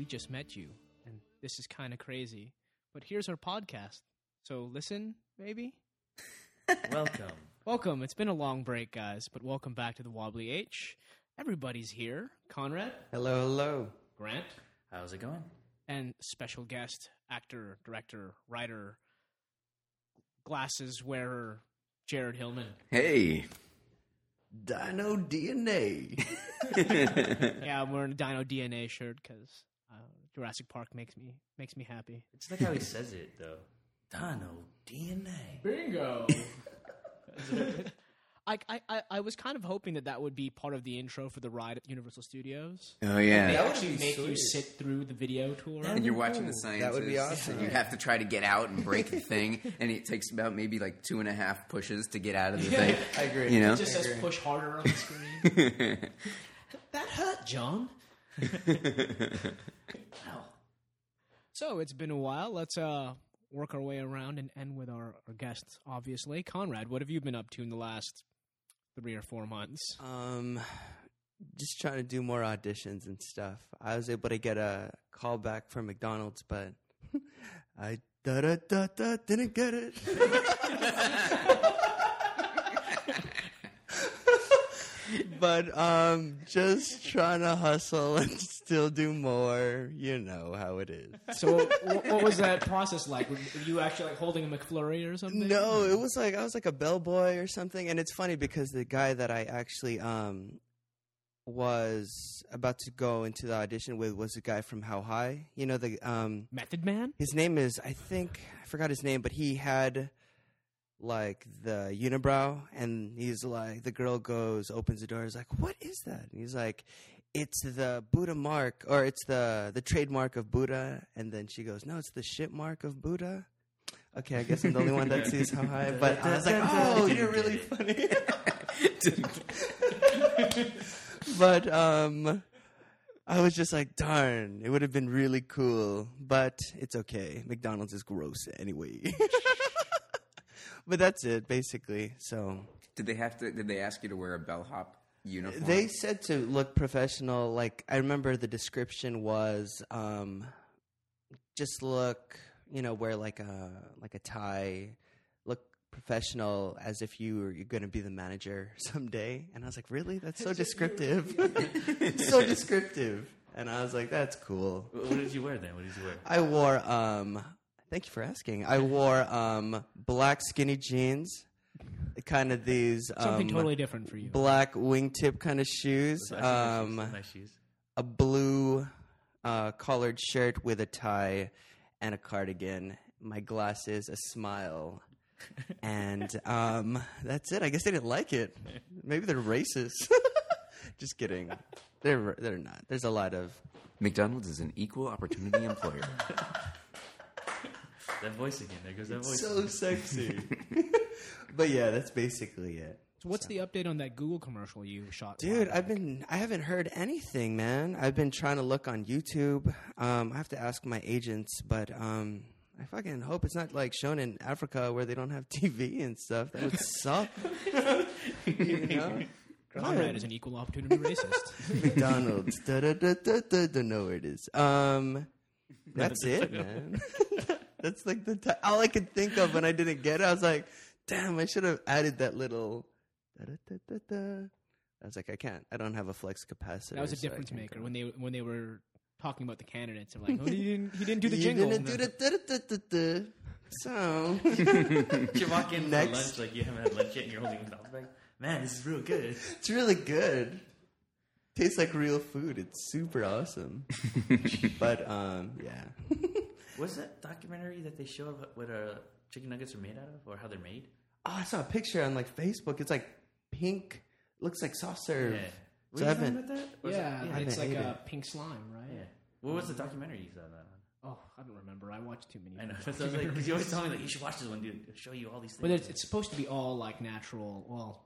we just met you, and this is kind of crazy. But here's our podcast. So listen, maybe? Welcome. Welcome. It's been a long break, guys, but welcome back to the Wobbly H. Everybody's here. Conrad, Hello, hello. Grant, How's it going? and special guest, actor, director, writer, glasses wearer, Jared Hillman. Hey, Dino DNA. yeah, I'm wearing a Dino DNA shirt because uh, Jurassic Park makes me makes me happy. It's like how he says it, though. Dino DNA. Bingo. I, I, I- I was kind of hoping that that would be part of the intro for the ride at Universal Studios. oh They yeah, would actually be make you sit through the video tour. and you're watching the science. That would be awesome. And you have to try to get out and break the thing, and it takes about maybe like two and a half pushes to get out of the thing. I agree. You know, It just says push harder on the screen. that hurt, John. Ow. So it's been a while. Let's uh work our way around and end with our, our guests, obviously. Conrad, what have you been up to in the last three or four months? Um, just trying to do more auditions and stuff. I was able to get a call back from McDonald's, but I da da da da didn't get it. but um, just trying to hustle and still do more. You know how it is. So what, what was that process like? Were you actually like holding a McFlurry or something? No, it was like I was like a bellboy or something, and it's funny because the guy that I actually um was about to go into the audition with was a guy from How High. You know the um Method Man? his name is I think I forgot his name, but he had like the unibrow, and he's like the girl goes opens the door, is like, what is that? And he's like. It's the Buddha mark, or it's the the trademark of Buddha, and then she goes, "No, it's the shit mark of Buddha." Okay, I guess I'm the only one that sees how high, but I was like, "Oh, you're really funny." but um, I was just like, "Darn, it would have been really cool," but it's okay. McDonald's is gross anyway. but that's it, basically. So did they have to? Did they ask you to wear a bellhop uniform? they said to look professional. Like I remember the description was um, just look, you know, wear like a like a tie, look professional as if you were you're going to be the manager someday. And I was like, really? That's so descriptive. so descriptive. And I was like, that's cool. What what did you wear then? What did you wear? I wore um thank you for asking. I wore um black skinny jeans, kind of these um, Something totally different for you. black wingtip kind of shoes, nice um, shoes. Nice shoes. a blue uh, collared shirt with a tie and a cardigan, my glasses, a smile. and um, that's it. I guess they didn't like it. Maybe they're racist. Just kidding. They're they're not. There's a lot of McDonald's is an equal opportunity employer. That voice again. There goes that voice. so sexy. but yeah, that's basically it. So what's the update on that Google commercial you shot? Dude, I've back? been I haven't heard anything, man. I've been trying to look on YouTube. Um, I have to ask my agents, but um, I fucking hope it's not like shown in Africa where they don't have TV and stuff. That would suck. you know? Conrad is an equal opportunity racist. McDonald's. da, da, da, da, da, don't know where it is. Um, that's it, man. That's like the ti all I could think of when I didn't get it. I was like, damn, I should have added that little. Da, da, da, da, da. I was like, I can't. I don't have a flux capacitor. That was a so I difference can't maker go. when they when they were talking about the candidates. They're like, oh, he didn't he didn't do the you jingle. didn't do the da, da, da, da, da. So You walk in Next. for lunch like you haven't had lunch yet and you're holding a McDonald's bag. Man, this is real good. it's really good. Tastes like real food. It's super awesome. but um, yeah. What's that documentary that they show of what uh, chicken nuggets are made out of or how they're made? Oh, I saw a picture on like Facebook. It's like pink. Looks like soft serve. Yeah. So you I've talking been- about that? Or is yeah, it- it's I like hate a it. pink slime, right? yeah. What was the documentary you saw that on? Oh, I don't remember. I watched too many. I know. of. So I was like, because you always tell me like you should watch this one, dude. It'll show you all these things. But it's, it's supposed to be all like natural, well,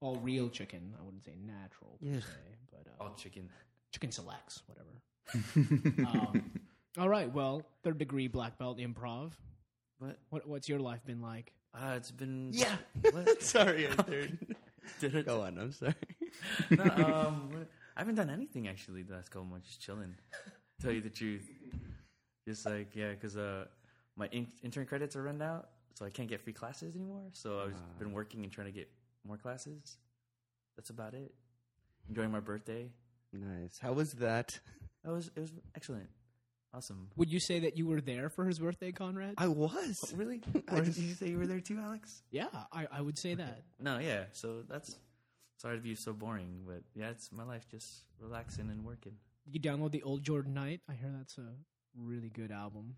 all real chicken. I wouldn't say natural per Yeah. se, but uh, all chicken. chicken selects, whatever. um, all right. Well, third degree black belt improv. What? What what's your life been like? Uh, it's been Yeah. What? sorry, third. Did it? Go on. I'm sorry. no, um, what- I haven't done anything actually the last couple months. Just chilling. tell you the truth. Just like yeah, because uh, my in- intern credits are run out, so I can't get free classes anymore. So I've Ah. been working and trying to get more classes. That's about it. Enjoying my birthday. Nice. How was that? That was it was excellent, awesome. Would you say that you were there for his birthday, Conrad? I was. Oh, really? I Or just- did you say you were there too, Alex? yeah, I, I would say that. No, yeah. So that's sorry to be so boring, but yeah, it's my life just relaxing and working. You download the old Jordan Knight. I hear that's a really good album.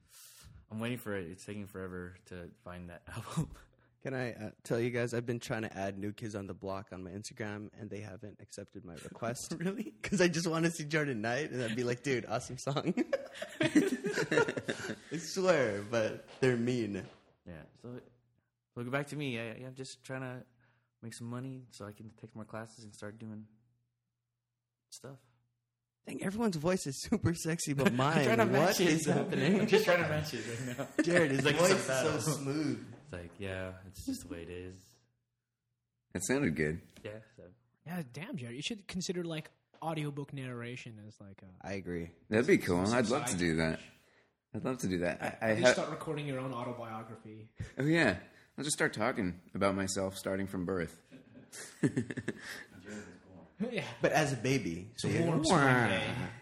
I'm waiting for it. It's taking forever to find that album. Can I uh, tell you guys? I've been trying to add new kids on the block on my Instagram, and they haven't accepted my request. really? Because I just want to see Jordan Knight, and I'd be like, dude, awesome song. I swear, but they're mean. Yeah. So, so go back to me. I, I'm just trying to make some money so I can take more classes and start doing stuff. Dang, everyone's voice is super sexy, but mine. trying to what is happening? I'm just trying to match it right now. Jared, his like voice is so smooth. It's like, yeah, it's just the way it is. That sounded good. Yeah. So. Yeah, damn, Jared. You should consider like audiobook narration as like a. I agree. That'd be cool. I'd love to do that. I'd love to do that. I, I You ha- start recording your own autobiography. oh yeah, I'll just start talking about myself starting from birth. yeah. But as a baby, so you warm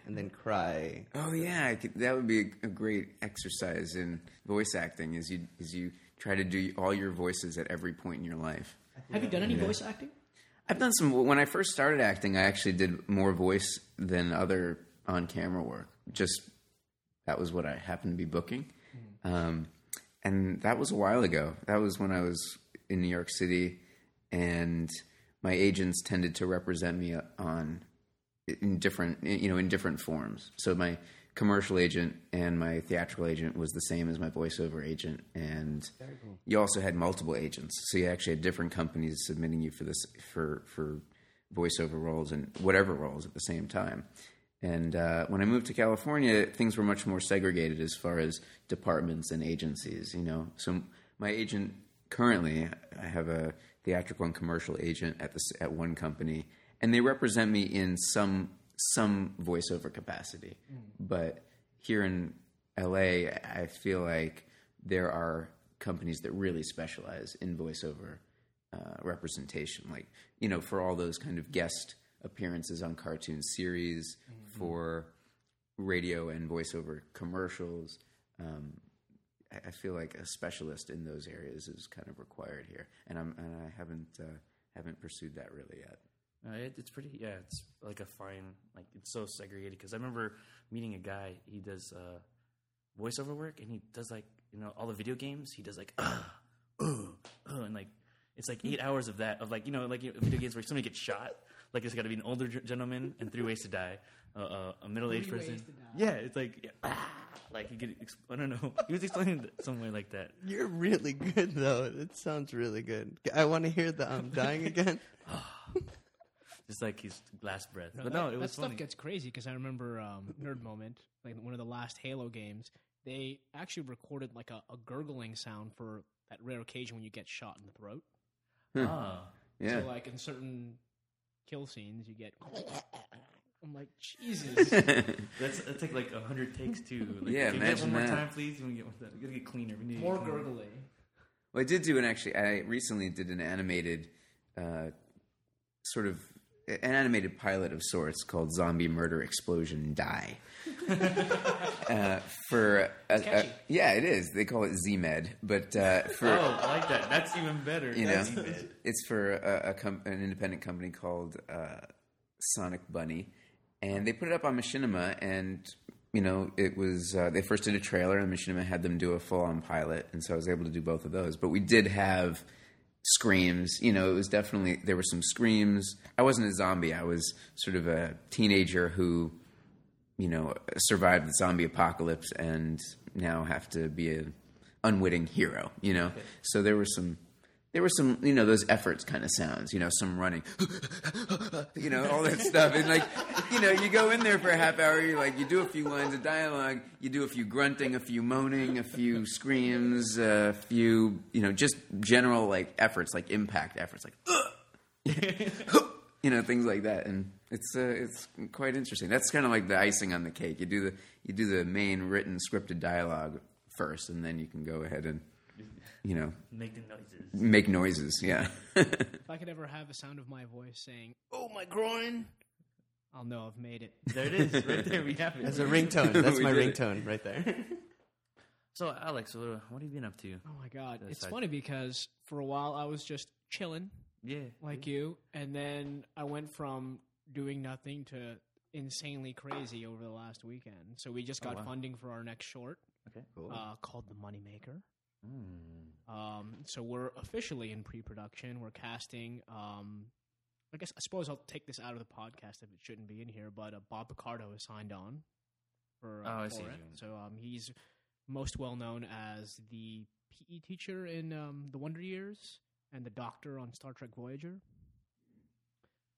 and then cry. Oh yeah, I could, that would be a, a great exercise in voice acting. Is you is you try to do all your voices at every point in your life. Have you done any voice acting? I've done some. When I first started acting, I actually did more voice than other on camera work. Just that was what I happened to be booking, um, and that was a while ago. That was when I was in New York City, and my agents tended to represent me on in different you know in different forms. So my commercial agent and my theatrical agent was the same as my voiceover agent, and you also had multiple agents. So you actually had different companies submitting you for this for for voiceover roles and whatever roles at the same time. And uh, when I moved to California, things were much more segregated as far as departments and agencies. You know, so my agent currently, I have a theatrical and commercial agent at this at one company, and they represent me in some some voiceover capacity. But here in LA, I feel like there are companies that really specialize in voiceover uh, representation, like you know, for all those kind of guest appearances on cartoon series, for radio and voiceover commercials. Um, I, I feel like a specialist in those areas is kind of required here, and I'm and I haven't uh, haven't pursued that really yet. No, it, it's pretty. Yeah, it's like a fine. Like it's so segregated because I remember meeting a guy. He does uh, voiceover work, and he does like you know all the video games. He does like uh, uh, uh, and like it's like eight hours of that of like you know like you know, video games where somebody gets shot. Like it's got to be an older gentleman and three ways to die. Uh, uh, a middle aged person. ways to die. Yeah, it's like yeah, ah, like you could. Ex- I don't know. He was explaining it somewhere like that. You're really good, though. It sounds really good. I want to hear the I'm dying again. Just like his last breath. No, but that, no, it that was stuff funny. gets crazy because I remember um, Nerd Moment, like one of the last Halo games. They actually recorded like a, a gurgling sound for that rare occasion when you get shot in the throat. Ah. Yeah, So like in certain kill scenes, you get. I'm like Jesus. That's that take like a hundred takes too. Like, Yeah, can we get imagine one more that. time, please. We, get, one. we gotta get cleaner. We need More cleaner. gurgling. Well, I did do an actually. I recently did an animated, uh, sort of an animated pilot of sorts called "Zombie Murder Explosion Die." uh, for a, a, yeah, it is. They call it ZMed, but uh, for Oh, I like that. That's even better. you know, That's even- it's for a, a com- an independent company called uh, Sonic Bunny, and they put it up on Machinima, and you know, it was uh, they first did a trailer, and Machinima had them do a full on pilot, and so I was able to do both of those. But we did have screams. You know, it was definitely there were some screams. I wasn't a zombie. I was sort of a teenager who, you know, survived the zombie apocalypse and now have to be an unwitting hero. You know, so there were some. There were some, you know, those efforts kind of sounds, you know, some running, you know, all that stuff. And like, you know, you go in there for a half hour, you like, you do a few lines of dialogue, you do a few grunting, a few moaning, a few screams, a few, you know, just general like efforts, like impact efforts, like, you know, things like that. And It's uh, it's quite interesting. That's kind of like the icing on the cake. You do the you do the main written scripted dialogue first, and then you can go ahead and you know Make the noises. make noises. Yeah. If I could ever have a sound of my voice saying, "Oh my groin," I'll know I've made it. There it is, right there. We have it. As it. a ringtone. That's my did it. ringtone right there. So, Alex, what, what have you been up to? Oh my god, it's like- funny because for a while I was just chilling Yeah, like you, and then I went from doing nothing to insanely crazy over the last weekend. So we just Oh, got wow. funding for our next short Okay. uh, called The Moneymaker. Mm. Um, so we're officially in pre-production. We're casting. Um, I guess I suppose I'll take this out of the podcast if it shouldn't be in here. But uh, Bob Picardo is signed on for, uh, Oh, I see. it. So um, he's most well known as the PE teacher in um, the Wonder Years and the Doctor on Star Trek Voyager.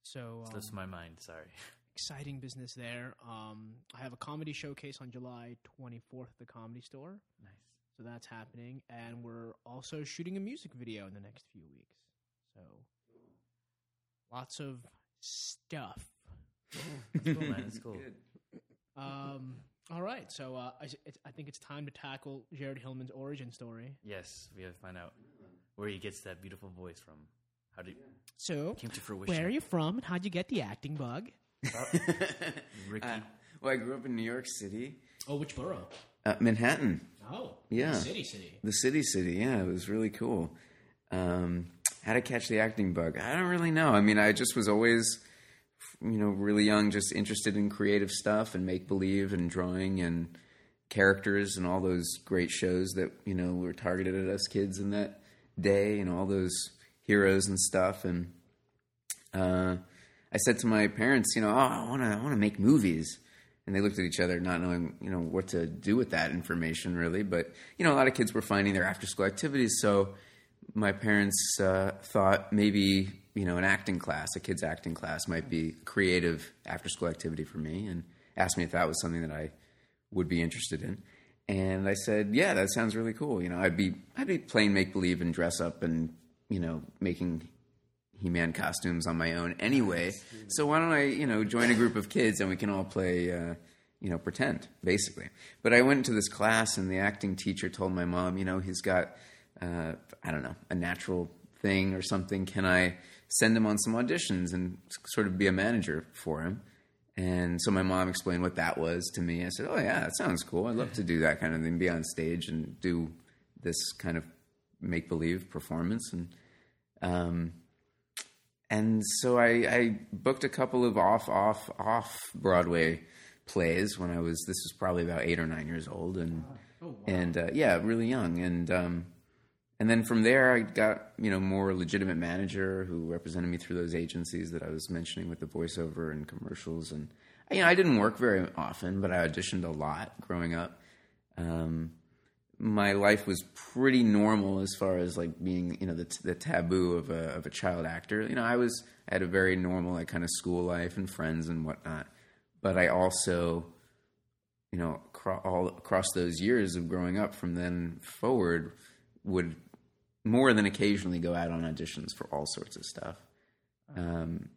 So um, Slips my mind. Sorry. exciting business there. Um, I have a comedy showcase on July 24th at the Comedy Store. Nice. So that's happening, and we're also shooting a music video in the next few weeks. So lots of stuff. Cool, man. It's cool. Um, all right, so uh, I, it's, I think it's time to tackle Jared Hillman's origin story. Yes, we have to find out where he gets that beautiful voice from. How did So, came to fruition? where are you from, and how'd you get the acting bug? Ricky? Uh, well, I grew up in New York City, Oh, which borough? uh, Manhattan, Oh, Yeah. city, city. the city, city. Yeah, it was really cool. Um, how to catch the acting bug? I don't really know. I mean, I just was always, you know, really young, just interested in creative stuff and make believe and drawing and characters and all those great shows that you know were targeted at us kids in that day and all those heroes and stuff. And uh, I said to my parents, you know, oh, I want to, I want to make movies. And they looked at each other, not knowing, you know, what to do with that information, really. But you know, a lot of kids were finding their after-school activities, so my parents uh, thought maybe you know an acting class, a kids acting class, might be creative after-school activity for me, and asked me if that was something that I would be interested in. And I said, yeah, that sounds really cool. You know, I'd be I'd be playing make believe and dress up and you know making He-Man costumes on my own anyway. So why don't I, you know, join a group of kids and we can all play, uh, you know, pretend basically. But I went to this class and the acting teacher told my mom, you know, he's got, uh, I don't know, a natural thing or something. Can I send him on some auditions and sort of be a manager for him? And so my mom explained what that was to me. I said, "Oh yeah, that sounds cool. I'd love to do that kind of thing, be on stage and do this kind of make believe performance." And um, and so I, I booked a couple of off, off, off Broadway plays when I was. This was probably about eight or nine years old, and and uh, yeah, really young. And um, and then from there, I got you know more legitimate manager who represented me through those agencies that I was mentioning with the voiceover and commercials. And you know, I didn't work very often, but I auditioned a lot growing up. Um, my life was pretty normal as far as like being you know the, t- the taboo of a of a child actor. You know, I was had a very normal like kind of school life and friends and whatnot, but I also you know across, all across those years of growing up from then forward would more than occasionally go out on auditions for all sorts of stuff. Um,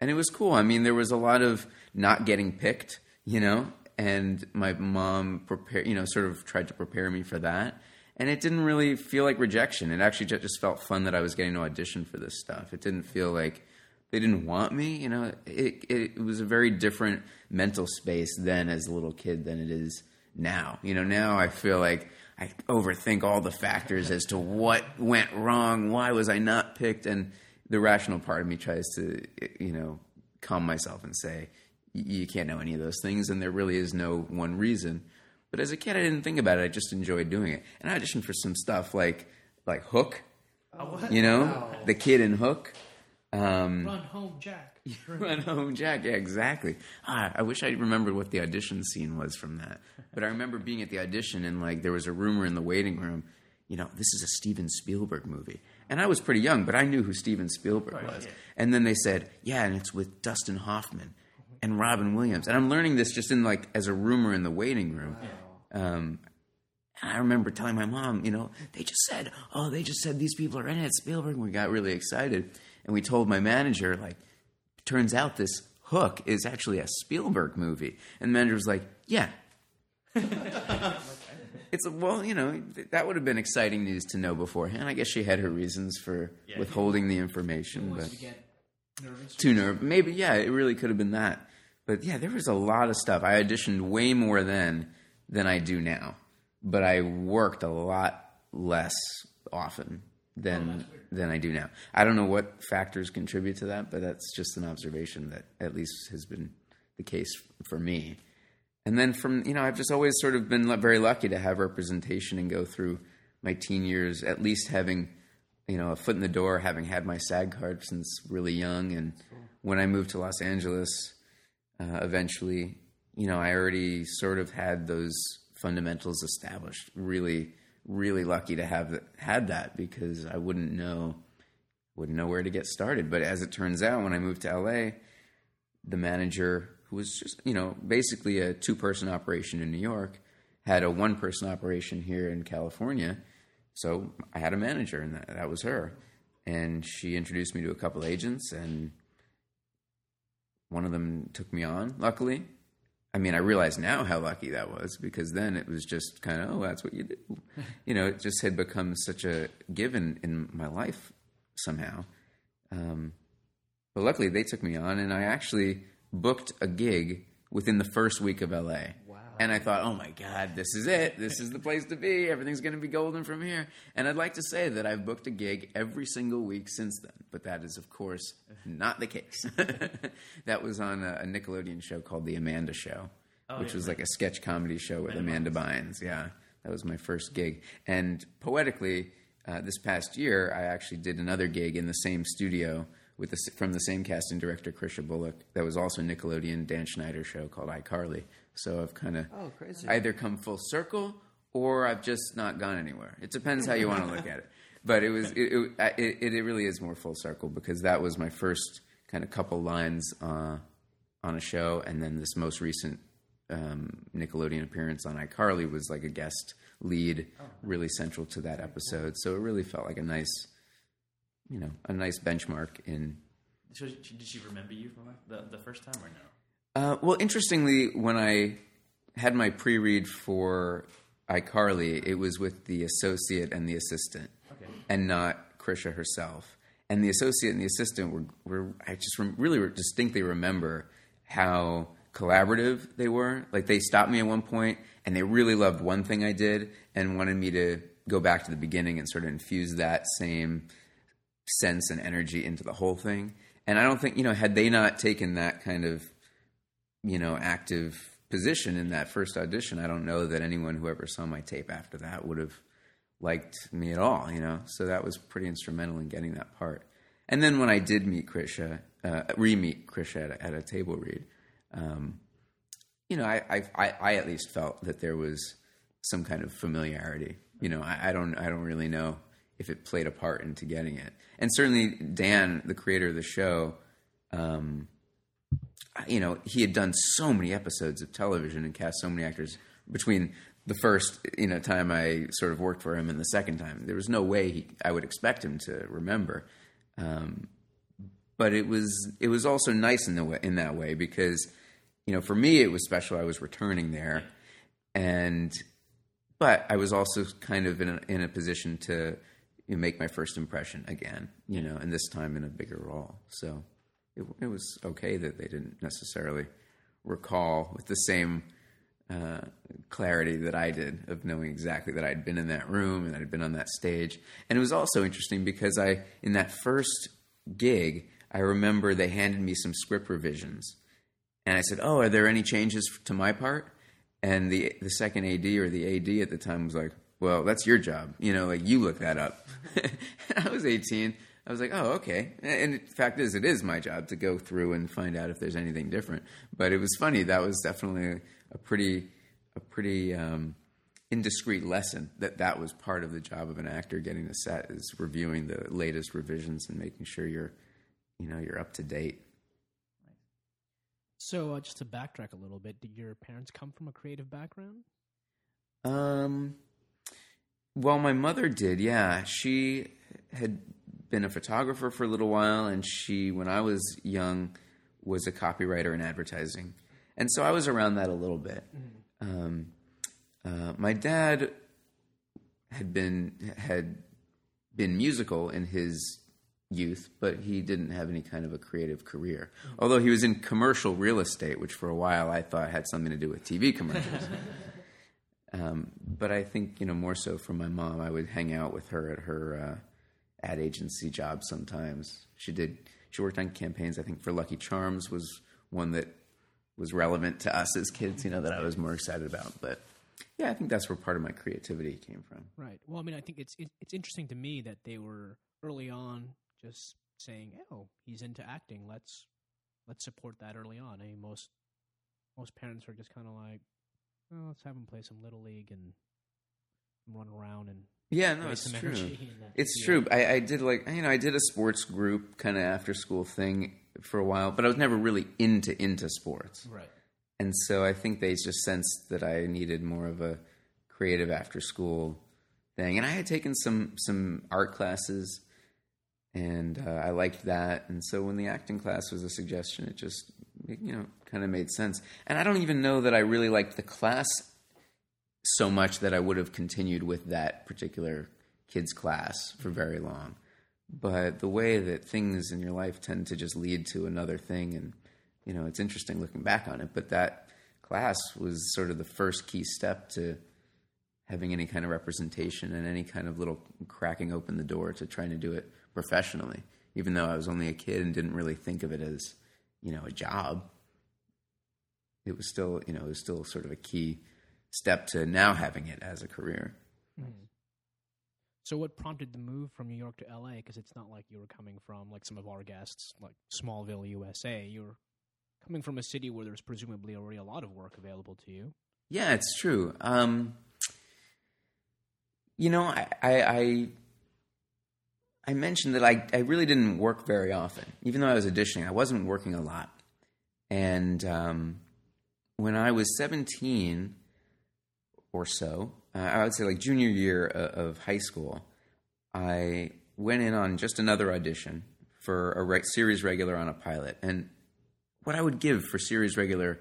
and it was cool. I mean, there was a lot of not getting picked, you know, and my mom prepare, you know, sort of tried to prepare me for that. And it didn't really feel like rejection. It actually just felt fun that I was getting to audition for this stuff. It didn't feel like they didn't want me, you know. It, it, was a very different mental space then as a little kid than it is now. You know, now I feel like I overthink all the factors as to what went wrong, why was I not picked, and the rational part of me tries to, you know, calm myself and say, "Y- you can't know any of those things, and there really is no one reason. But as a kid, I didn't think about it. I just enjoyed doing it. And I auditioned for some stuff like like Hook, you know, the kid in Hook. Um, Run home, Jack. Run Home Jack. Yeah, exactly. Ah, I wish I remembered what the audition scene was from that. But I remember being at the audition and like there was a rumor in the waiting room. You know, this is a Steven Spielberg movie, and I was pretty young, but I knew who Steven Spielberg was. And then they said, "Yeah, and it's with Dustin Hoffman and Robin Williams." And I'm learning this just in like as a rumor in the waiting room. Um, and I remember telling my mom, you know, they just said, oh, they just said these people are in it, Spielberg. And we got really excited. And we told my manager, like, turns out this Hook is actually a Spielberg movie. And the manager was like, yeah. it's a, well, you know, that would have been exciting news to know beforehand. I guess she had her reasons for withholding the information, but too nervous. Maybe, yeah, it really could have been that. But yeah, there was a lot of stuff. I auditioned way more then than I do now, but I worked a lot less often than than I do now. I don't know what factors contribute to that, but that's just an observation that at least has been the case for me. And then from you know, I've just always sort of been very lucky to have representation and go through my teen years, at least having you know a foot in the door, having had my SAG card since really young, and when I moved to Los Angeles, uh, eventually, you know, I already sort of had those fundamentals established. Really, really lucky to have had that because I wouldn't know wouldn't know where to get started. But as it turns out, when I moved to LA, the manager who was just you know basically a two person operation in New York had a one person operation here in California. So I had a manager, and that, that was her. And she introduced me to a couple agents, and one of them took me on. Luckily, I mean, I realize now how lucky that was because then it was just kind of, oh, that's what you do. you know, it just had become such a given in my life somehow. Um, but luckily, they took me on, and I actually booked a gig within the first week of LA. And I thought, oh my God, this is it. This is the place to be. Everything's going to be golden from here. And I'd like to say that I've booked a gig every single week since then. But that is, of course, not the case. that was on a, Nickelodeon show called The Amanda Show, which was like a sketch comedy show with Amanda Bynes. Yeah, that was my first gig. And poetically, uh, this past year, I actually did another gig in the same studio with the, from the same casting director, Krisha Bullock. That was also a Nickelodeon Dan Schneider show called iCarly. So I've kind of Oh, crazy. either come full circle or I've just not gone anywhere. It depends how you want to look at it. But it was it it, it, it really is more full circle because that was my first kind of couple lines uh, on a show, and then this most recent um, Nickelodeon appearance on iCarly was like a guest lead, really central to that episode. So it really felt like a nice, you know, a nice benchmark in So did she remember you from the, the first time or no? Uh, well, interestingly, when I had my pre-read for iCarly, it was with the associate and the assistant, Okay. and not Krisha herself. And the associate and the assistant were, were I just rem- really re- distinctly remember how collaborative they were. Like they stopped me at one point, and they really loved one thing I did, and wanted me to go back to the beginning and sort of infuse that same sense and energy into the whole thing. And I don't think, you know, had they not taken that kind of, you know, active position in that first audition, I don't know that anyone who ever saw my tape after that would have liked me at all, you know. So that was pretty instrumental in getting that part. And then when I did meet Krisha, uh, re-meet Krisha at a, at a table read, um, you know, I, I, I, I at least felt that there was some kind of familiarity. You know, I, I don't, I don't really know if it played a part into getting it. And certainly Dan, the creator of the show, um, you know, he had done so many episodes of television and cast so many actors between the first, you know, time I sort of worked for him and the second time. There was no way he, I would expect him to remember. Um, but it was it was also nice in the way, in that way because you know for me it was special. I was returning there, and but I was also kind of in a, in a position to you know, make my first impression again. You know, and this time in a bigger role. So it, it was okay that they didn't necessarily recall with the same uh, clarity that I did of knowing exactly that I'd been in that room and I'd been on that stage. And it was also interesting because I, in that first gig, I remember they handed me some script revisions, and I said, "Oh, are there any changes to my part?" And the the second AD or the AD at the time was like, "Well, that's your job. You know, like you look that up." I was 18. I was like, "Oh, okay." And the fact is, it is my job to go through and find out if there's anything different. But it was funny. That was definitely a pretty a pretty um, indiscreet lesson that that was part of the job of an actor getting a set is reviewing the latest revisions and making sure you're you know you're up to date So, uh, just to backtrack a little bit, did your parents come from a creative background? um well my mother did yeah she had been a photographer for a little while and she when i was young was a copywriter in advertising, and so I was around that a little bit. Um, uh, my dad had been had been musical in his youth, but he didn't have any kind of a creative career. Although he was in commercial real estate, which for a while I thought had something to do with TV commercials. um, but I think you know more so from my mom. I would hang out with her at her uh, ad agency job sometimes. She did. She worked on campaigns. I think for Lucky Charms was one that was relevant to us as kids. You know that I was more excited about, but. Yeah, I think that's where part of my creativity came from. Right. Well, I mean, I think it's it's interesting to me that they were early on just saying, "Oh, he's into acting. Let's let's support that early on." I mean, most most parents are just kind of like, "Oh, let's have him play some little league and run around and Yeah, no, it's true. energy." in that It's field." true. I, I did like you know I did a sports group kind of after school thing for a while, but I was never really into into sports, Right. and so I think they just sensed that I needed more of a creative after school thing. And I had taken some some art classes, and uh, I liked that. And so when the acting class was a suggestion, it just you know kind of made sense. And I don't even know that I really liked the class so much that I would have continued with that particular kids class for very long. But the way that things in your life tend to just lead to another thing, and you know, it's interesting looking back on it. But that class was sort of the first key step to having any kind of representation and any kind of little cracking open the door to trying to do it professionally. Even though I was only a kid and didn't really think of it as, you know, a job, it was still, you know, it was still sort of a key step to now having it as a career. So, what prompted the move from New York to LA? Because it's not like you were coming from like some of our guests, like Smallville, USA. You were coming from a city where there's presumably already a lot of work available to you. Yeah, it's true. Um, you know, I, I, I, I mentioned that I, I really didn't work very often. Even though I was auditioning, I wasn't working a lot. And um, when I was 17 or so, uh, I would say like junior year of, of high school, I went in on just another audition for a re- series regular on a pilot. And what I would give for series regular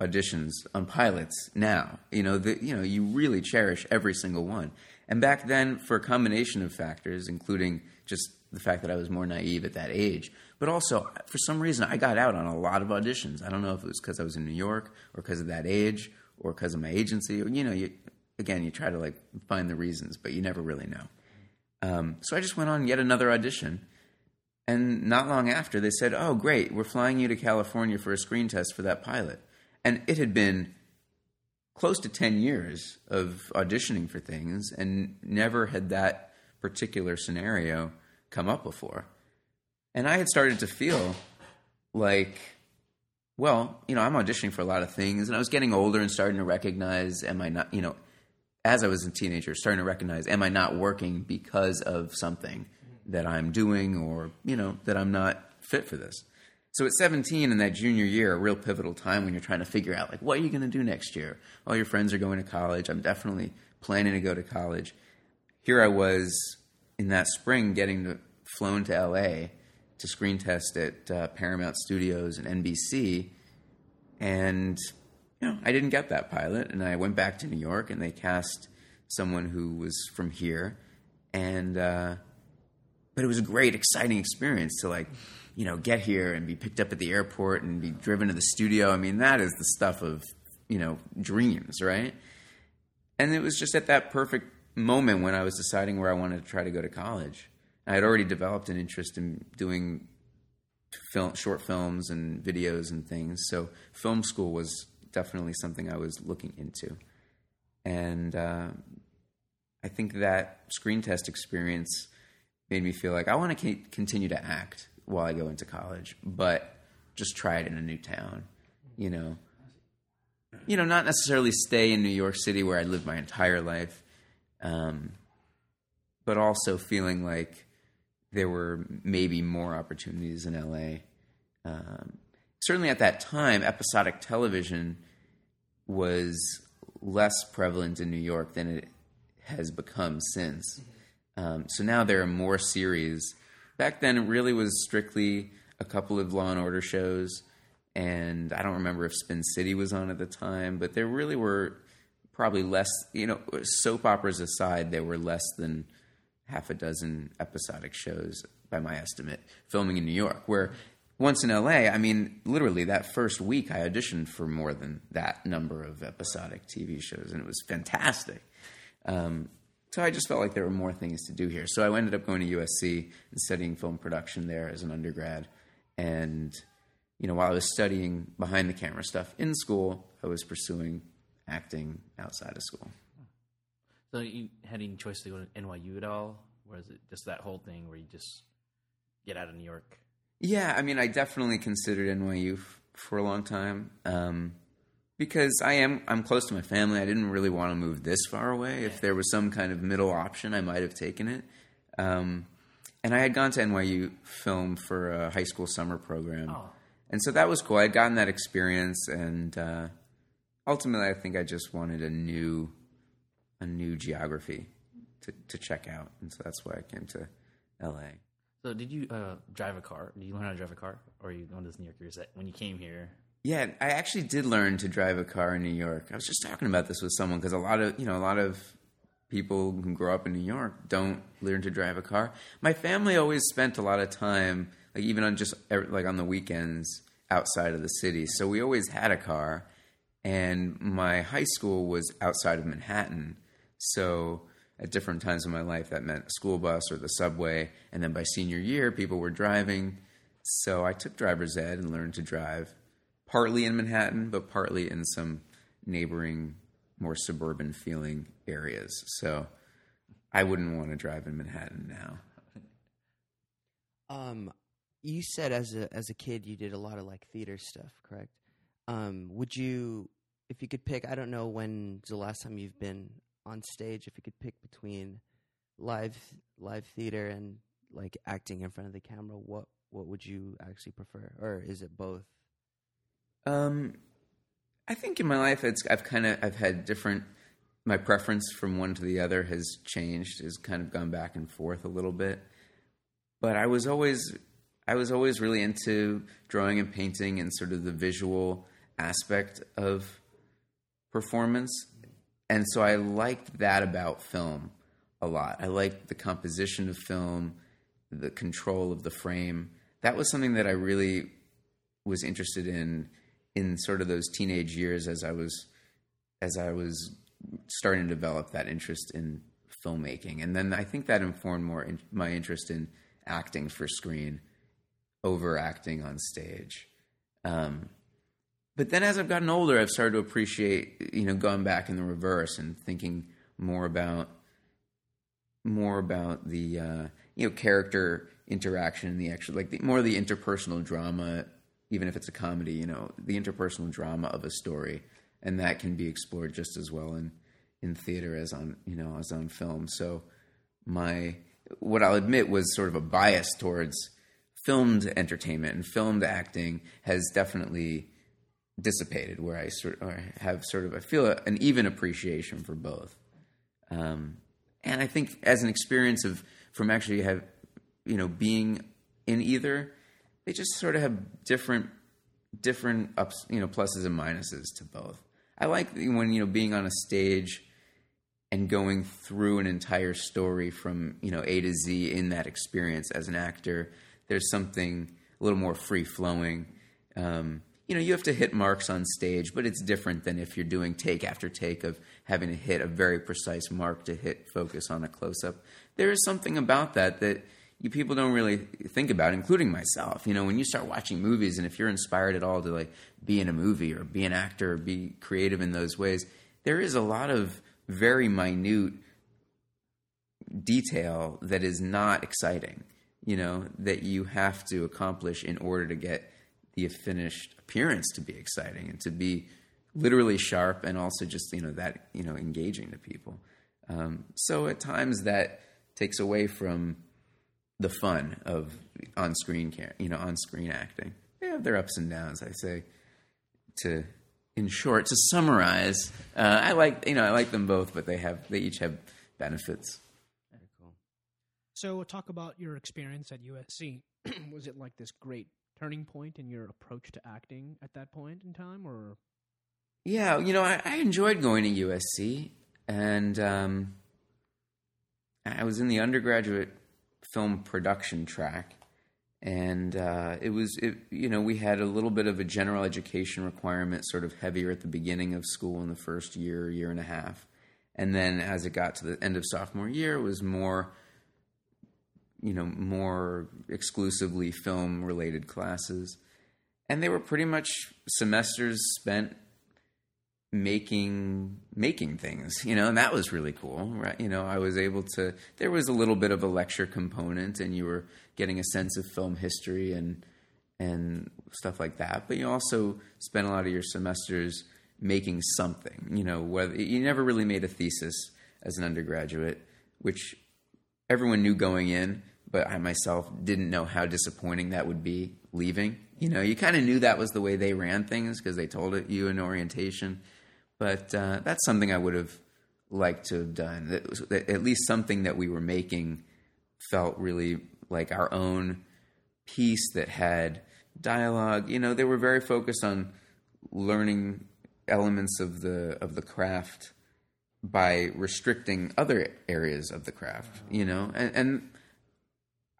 auditions on pilots now, you know, the, you know, you really cherish every single one. And back then, for a combination of factors, including just the fact that I was more naive at that age, but also for some reason I got out on a lot of auditions. I don't know if it was because I was in New York or because of that age or because of my agency. Or, you know, you, again, you try to like find the reasons, but you never really know. Um, so I just went on yet another audition. And not long after, they said, Oh, great, we're flying you to California for a screen test for that pilot. And it had been close to 10 years of auditioning for things, and never had that particular scenario come up before. And I had started to feel like, well, you know, I'm auditioning for a lot of things, and I was getting older and starting to recognize, am I not, you know, as I was a teenager, starting to recognize, am I not working because of something that I'm doing or, you know, that I'm not fit for this? So at 17 in that junior year, a real pivotal time when you're trying to figure out, like, what are you going to do next year? All your friends are going to college. I'm definitely planning to go to college. Here I was in that spring getting flown to LA to screen test at uh, Paramount Studios and NBC. And you know, I didn't get that pilot, and I went back to New York, and they cast someone who was from here, and uh, but it was a great, exciting experience to like, you know, get here and be picked up at the airport and be driven to the studio. I mean, that is the stuff of you know dreams, right? And it was just at that perfect moment when I was deciding where I wanted to try to go to college. I had already developed an interest in doing film, short films and videos and things. So film school was definitely something I was looking into, and uh, I think that screen test experience made me feel like I want to continue to act while I go into college, but just try it in a new town, you know. You know, not necessarily stay in New York City where I lived my entire life, um, but also feeling like there were maybe more opportunities in LA. Um, certainly at that time, episodic television was less prevalent in New York than it has become since. Um, so now there are more series. Back then, it really was strictly a couple of Law and Order shows and I don't remember if Spin City was on at the time, but there really were probably less. You know, soap operas aside, there were less than half a dozen episodic shows, by my estimate, filming in New York. Where once in LA, I mean, literally that first week, I auditioned for more than that number of episodic TV shows, and it was fantastic. Um, so I just felt like there were more things to do here. So I ended up going to USC and studying film production there as an undergrad. And you know, while I was studying behind the camera stuff in school, I was pursuing acting outside of school. So you had any choice to go to NYU at all, or is it just that whole thing where you just get out of New York? Yeah, I mean, I definitely considered NYU f- for a long time um, because I am I'm close to my family. I didn't really want to move this far away. If there was some kind of middle option, I might have taken it. Um, and I had gone to NYU Film for a high school summer program, Oh. and so that was cool. I'd gotten that experience, and uh, ultimately, I think I just wanted a new a new geography to to check out, and so that's why I came to LA. So did you uh, drive a car? Did you learn how to drive a car, or you on this New York? Or is that when you came here? Yeah, I actually did learn to drive a car in New York. I was just talking about this with someone because a lot of you know a lot of people who grow up in New York don't learn to drive a car. My family always spent a lot of time, like even on just like on the weekends outside of the city. So we always had a car, and my high school was outside of Manhattan. So at different times in my life, that meant school bus or the subway. And then by senior year, people were driving. So I took driver's ed and learned to drive, partly in Manhattan, but partly in some neighboring, more suburban feeling areas. So I wouldn't want to drive in Manhattan now. Um, you said as a as a kid you did a lot of like theater stuff, correct? Um, would you, if you could pick, I don't know when's the last time you've been on stage. If you could pick between live live theater and like acting in front of the camera, what what would you actually prefer, or is it both? Um, I think in my life, it's I've kind of I've had different. My preference from one to the other has changed, has kind of gone back and forth a little bit. But I was always I was always really into drawing and painting and sort of the visual aspect of performance, and so I liked that about film a lot. I liked the composition of film, the control of the frame. That was something that I really was interested in in sort of those teenage years as I was as I was starting to develop that interest in filmmaking, and then I think that informed more in, my interest in acting for screen over acting on stage. Um, but then as I've gotten older, I've started to appreciate, you know, going back in the reverse and thinking more about more about the uh, you know character interaction and the actual like the, more the interpersonal drama, even if it's a comedy. You know, the interpersonal drama of a story, and that can be explored just as well in in theater as on you know as on film. So my what I'll admit was sort of a bias towards filmed entertainment and filmed acting has definitely dissipated where I sort or have sort of I feel an even appreciation for both. Um, and I think as an experience of from actually have you know being in either, they just sort of have different different ups you know pluses and minuses to both. I like when you know being on a stage and going through an entire story from you know A to Z in that experience as an actor. There's something a little more free flowing. Um, you know, you have to hit marks on stage, but it's different than if you're doing take after take of having to hit a very precise mark to hit focus on a close up. There is something about that that you people don't really think about, including myself. You know, when you start watching movies, and if you're inspired at all to like be in a movie or be an actor or be creative in those ways, there is a lot of very minute detail that is not exciting. You know, that you have to accomplish in order to get the finished appearance to be exciting and to be literally sharp and also just you know that you know engaging to people. Um, so at times that takes away from the fun of on-screen care, you know, on-screen acting. They have their ups and downs. I say to, in short, to summarize, uh, I like you know I like them both, but they have they each have benefits. So, talk about your experience at USC. was it like this great turning point in your approach to acting at that point in time, or? Yeah, you know, I, I enjoyed going to USC, and um, I was in the undergraduate film production track, and uh, it was, it, you know, we had a little bit of a general education requirement, sort of heavier at the beginning of school in the first year, year and a half, and then as it got to the end of sophomore year, it was more, you know, more exclusively film related classes, and they were pretty much semesters spent making making things you know and that was really cool right? You know i was able to there was a little bit of a lecture component and you were getting a sense of film history and and stuff like that. But you also spent a lot of your semesters making something you know whether you never really made a thesis as an undergraduate which everyone knew going in but i myself didn't know how disappointing that would be leaving you know you kind of knew that was the way they ran things because they told it you in orientation but uh, that's something I would have liked to have done. That at least something that we were making felt really like our own piece that had dialogue. You know, they were very focused on learning elements of the of the craft by restricting other areas of the craft. You know, and, and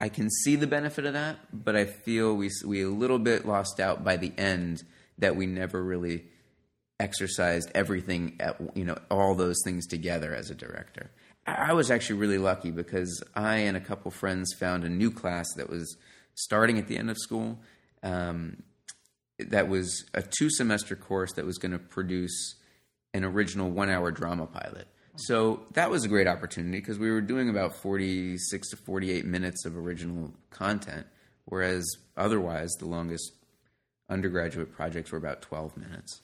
I can see the benefit of that, but I feel we we a little bit lost out by the end that we never really exercised everything at you know all those things together as a director. I was actually really lucky because I and a couple friends found a new class that was starting at the end of school. Um, that was a two semester course that was going to produce an original one hour drama pilot. So that was a great opportunity because we were doing about 46 to 48 minutes of original content, whereas otherwise the longest undergraduate projects were about 12 minutes.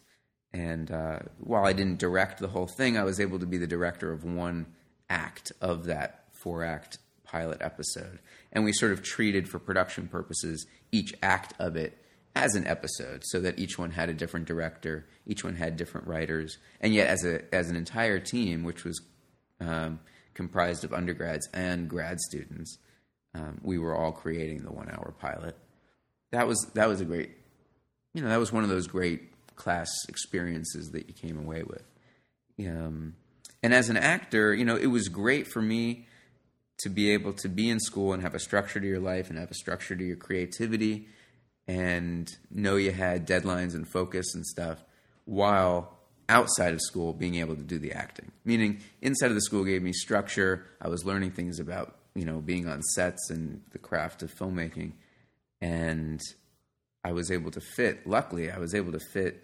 And uh, while I didn't direct the whole thing, I was able to be the director of one act of that four act pilot episode. And we sort of treated, for production purposes, each act of it as an episode so that each one had a different director, each one had different writers. And yet, as, a, as an entire team, which was um, comprised of undergrads and grad students, um, we were all creating the one hour pilot. That was, that was a great you know that was one of those great class experiences that you came away with um, and as an actor you know it was great for me to be able to be in school and have a structure to your life and have a structure to your creativity and know you had deadlines and focus and stuff while outside of school being able to do the acting meaning inside of the school gave me structure i was learning things about you know being on sets and the craft of filmmaking and I was able to fit. Luckily, I was able to fit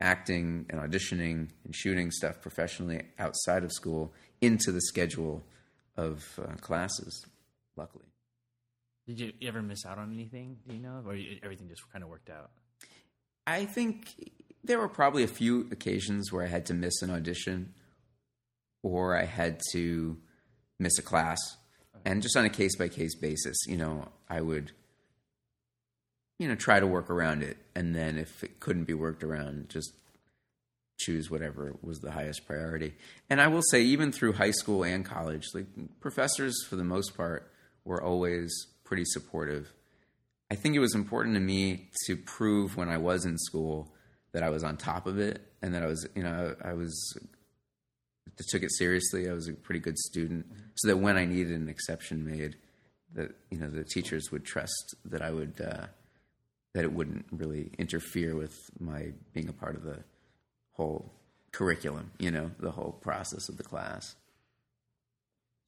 acting and auditioning and shooting stuff professionally outside of school into the schedule of uh, classes. Luckily, Did you ever miss out on anything? Do you know, or everything just kind of worked out? I think there were probably a few occasions where I had to miss an audition or I had to miss a class. And just on a case by case basis, you know, I would you know, try to work around it. And then if it couldn't be worked around, just choose whatever was the highest priority. And I will say, even through high school and college, like professors for the most part were always pretty supportive. I think it was important to me to prove when I was in school that I was on top of it and that I was, you know, I was I took it seriously. I was a pretty good student, so that when I needed an exception made, that you know the teachers would trust that I would uh, that it wouldn't really interfere with my being a part of the whole curriculum. You know, the whole process of the class.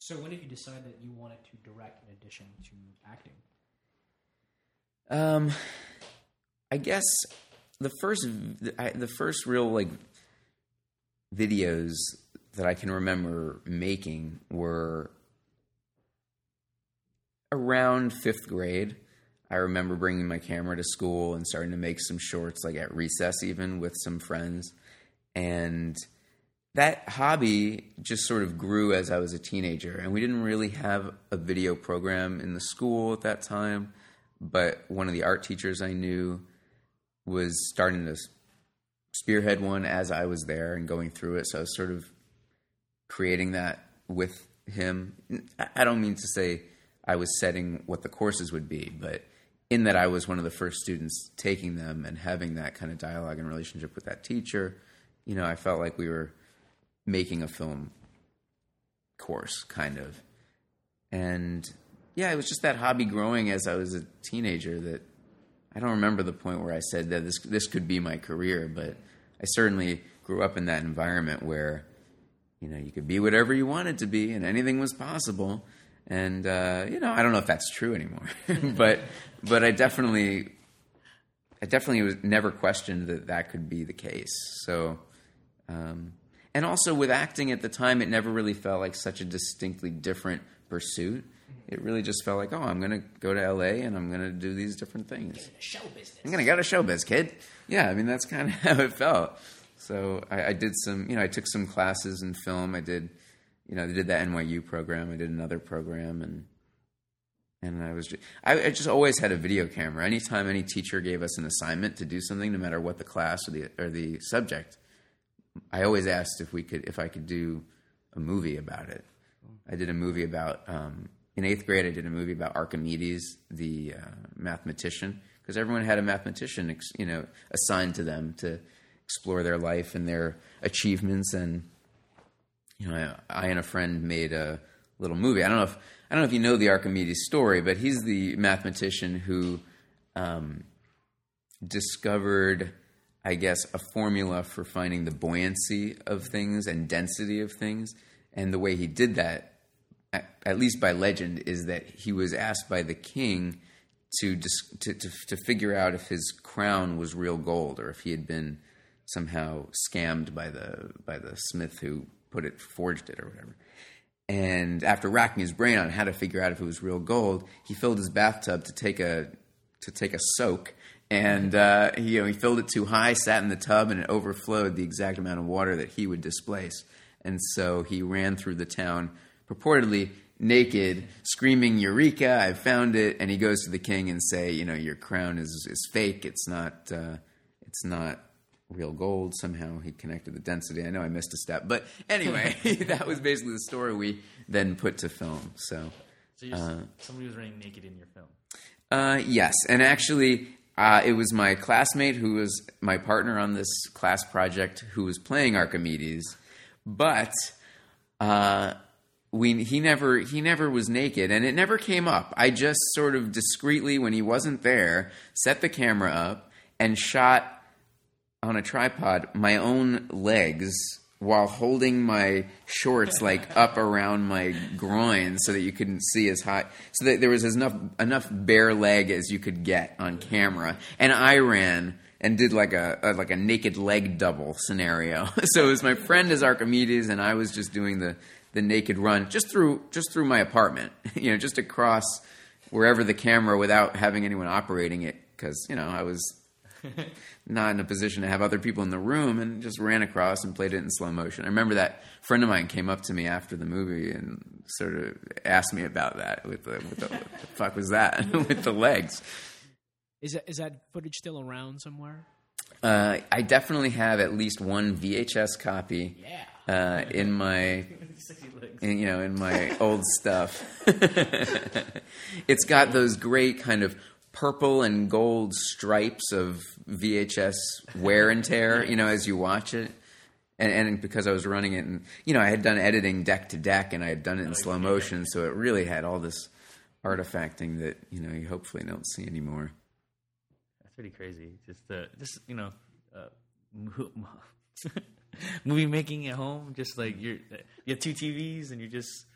So when did you decide that you wanted to direct in addition to acting? Um, I guess the first the first real like videos that I can remember making were around fifth grade. I remember bringing my camera to school and starting to make some shorts, like at recess, even with some friends. And that hobby just sort of grew as I was a teenager. And we didn't really have a video program in the school at that time. But one of the art teachers I knew was starting to spearhead one as I was there and going through it. So I was sort of creating that with him. I don't mean to say I was setting what the courses would be, but in that I was one of the first students taking them and having that kind of dialogue and relationship with that teacher, you know, I felt like we were making a film course, kind of. And yeah, it was just that hobby growing as I was a teenager that I don't remember the point where I said that this this could be my career, but I certainly grew up in that environment where you know you could be whatever you wanted to be and anything was possible. And uh, you know, I don't know if that's true anymore, but but I definitely I definitely was never questioned that that could be the case. So um, and also with acting at the time, it never really felt like such a distinctly different pursuit. It really just felt like, oh, I'm going to go to LA and I'm going to do these different things. Show business. I'm going to go to showbiz, kid. Yeah, I mean, that's kind of how it felt. So I, I did some, you know, I took some classes in film. I did, you know, I did that NYU program. I did another program and and I was just, I, I just always had a video camera. Anytime any teacher gave us an assignment to do something, no matter what the class or the or the subject, I always asked if we could if I could do a movie about it. I did a movie about um, in eighth grade. I did a movie about Archimedes, the uh, mathematician, because everyone had a mathematician, you know, assigned to them to explore their life and their achievements. And you know, I, I and a friend made a little movie. I don't know if I don't know if you know the Archimedes story, but he's the mathematician who um, discovered I guess, a formula for finding the buoyancy of things and density of things. And the way he did that, at, least by legend, is that he was asked by the king to, to, to to figure out if his crown was real gold or if he had been somehow scammed by the by the smith who put it forged it or whatever. And after racking his brain on how to figure out if it was real gold, he filled his bathtub to take a to take a soak and uh, he, you know, he filled it too high, sat in the tub, and it overflowed the exact amount of water that he would displace. And so he ran through the town, purportedly naked, screaming "Eureka! I found it!" And he goes to the king and say, "You know, your crown is is fake. It's not. Uh, it's not." Real gold. Somehow he connected the density. I know I missed a step, but anyway, that was basically the story we then put to film. So, So uh, somebody was running naked in your film. uh, yes, and actually, uh, it was my classmate who was my partner on this class project who was playing Archimedes, but uh, we he never he never was naked, and it never came up. I just sort of discreetly, when he wasn't there, set the camera up and shot on a tripod my own legs while holding my shorts like up around my groin so that you couldn't see as high so that there was enough enough bare leg as you could get on camera. And i ran and did like a, a like a naked leg double scenario. So it was my friend as archimedes and i was just doing the the naked run just through just through my apartment you know just across wherever the camera without having anyone operating it because you know i was not in a position to have other people in the room and just ran across and played it in slow motion. I remember that friend of mine came up to me after the movie and sort of asked me about that with the, with the what the fuck was that with the legs. Is that is that footage still around somewhere? Uh, I definitely have at least one VHS copy Yeah. uh, in my in, you know in my old stuff. it's got those great kind of purple and gold stripes of VHS wear and tear, you know, as you watch it. And, and because I was running it, and you know, I had done editing deck to deck, and I had done it in slow motion, so it really had all this artifacting that you know you hopefully don't see anymore. That's pretty crazy. Just uh, just you know, uh, movie making at home. Just like you're, you have two TVs, and you're just,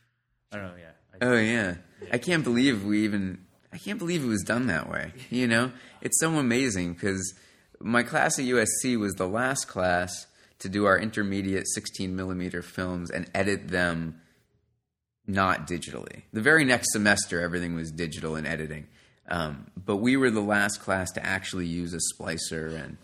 I don't know. Yeah. I, Oh yeah. I can't believe we even. I can't believe it was done that way. You know, it's so amazing because my class at USC was the last class to do our intermediate 16 millimeter films and edit them not digitally. The very next semester, everything was digital and editing. Um, but we were the last class to actually use a splicer and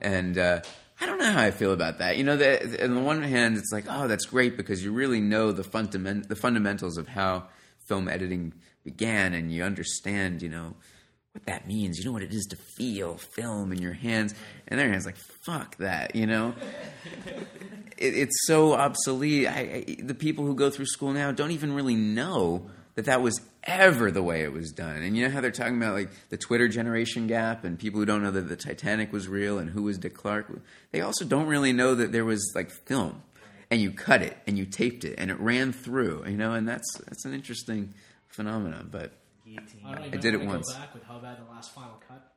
and uh, I don't know how I feel about that. You know, the, on the one hand, it's like, oh, that's great because you really know the fundament the fundamentals of how film editing began, and you understand, you know, what that means. You know what it is to feel film in your hands, and their hands like, fuck that, you know. it, it's so obsolete. I, I, the people who go through school now don't even really know that that was ever the way it was done. And you know how they're talking about like the Twitter generation gap and people who don't know that the Titanic was real and who was Dick Clark. They also don't really know that there was like film, and you cut it and you taped it and it ran through. You know, and that's that's an interesting phenomenon. But I, I did it once. Go back with how bad the last Final Cut.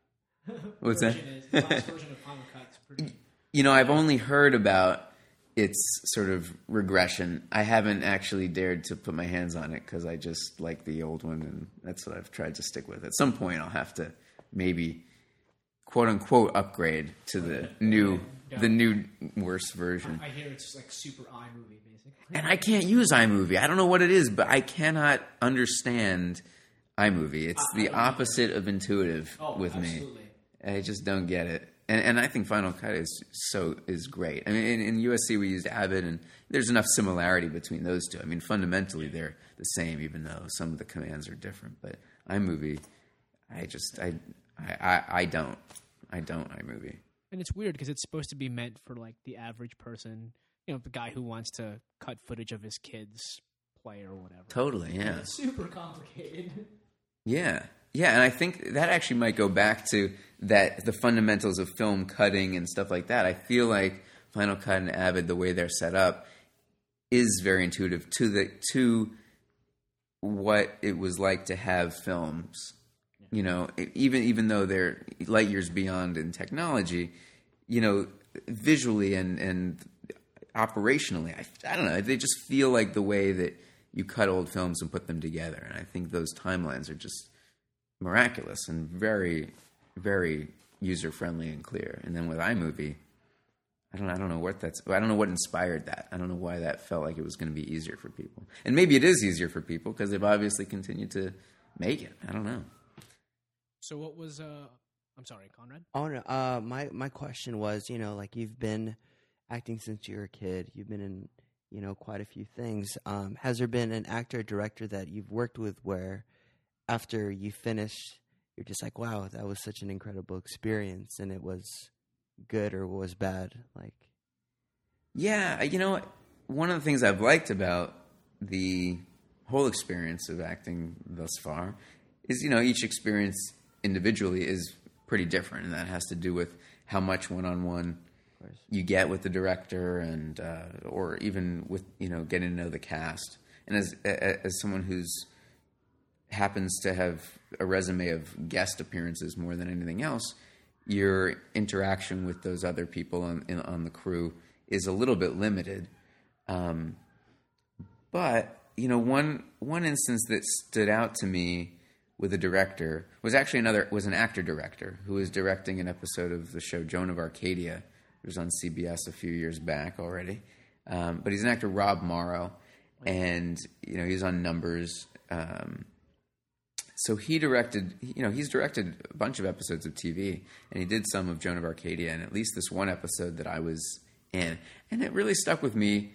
What's that? The last version of Final Cut pretty. You know, I've only heard about its sort of regression. I haven't actually dared to put my hands on it because I just like the old one, and that's what I've tried to stick with. At some point, I'll have to maybe quote unquote upgrade to the new, the new worse version. I hear it's like super iMovie, basically. And I can't use iMovie. I don't know what it is, but I cannot understand iMovie. It's the opposite of intuitive Oh, with me. I just don't get it. And, and I think Final Cut is so is great. I mean, in, in USC we used Avid, and there's enough similarity between those two. I mean, fundamentally they're the same, even though some of the commands are different. But iMovie, I just I I, I, I don't I don't iMovie. And it's weird because it's supposed to be meant for like the average person, you know, the guy who wants to cut footage of his kids play or whatever. Totally, yeah. It's super complicated. Yeah. Yeah, and I think that actually might go back to that the fundamentals of film cutting and stuff like that. I feel like Final Cut and Avid, the way they're set up, is very intuitive to the to what it was like to have films. You know, even even though they're light years beyond in technology, you know, visually and and operationally, I, I don't know, they just feel like the way that you cut old films and put them together. And I think those timelines are just miraculous and very, very user friendly and clear. And then with iMovie, I don't, I don't know what that's. I don't know what inspired that. I don't know why that felt like it was going to be easier for people. And maybe it is easier for people because they've obviously continued to make it. I don't know. So what was uh I'm sorry, Conrad? Oh no, uh, my my question was, you know, like you've been acting since you were a kid. You've been in, you know, quite a few things. Um, has there been an actor or director that you've worked with where, after you finish, you're just like, wow, that was such an incredible experience, and it was good or was bad? Like, Yeah, you know, one of the things I've liked about the whole experience of acting thus far is, you know, each experience individually is pretty different, and that has to do with how much one-on-one course. You get with the director, and uh, or even with you know getting to know the cast. And as as someone who's happens to have a resume of guest appearances more than anything else, your interaction with those other people on in, on the crew is a little bit limited. Um, but you know, one one instance that stood out to me with a director was actually another was an actor director who was directing an episode of the show Joan of Arcadia. It was on CBS a few years back already. Um, but he's an actor, Rob Morrow, and you know he's on Numbers. Um, so he directed, you know, he's directed a bunch of episodes of TV, and he did some of Joan of Arcadia, and at least this one episode that I was in, and it really stuck with me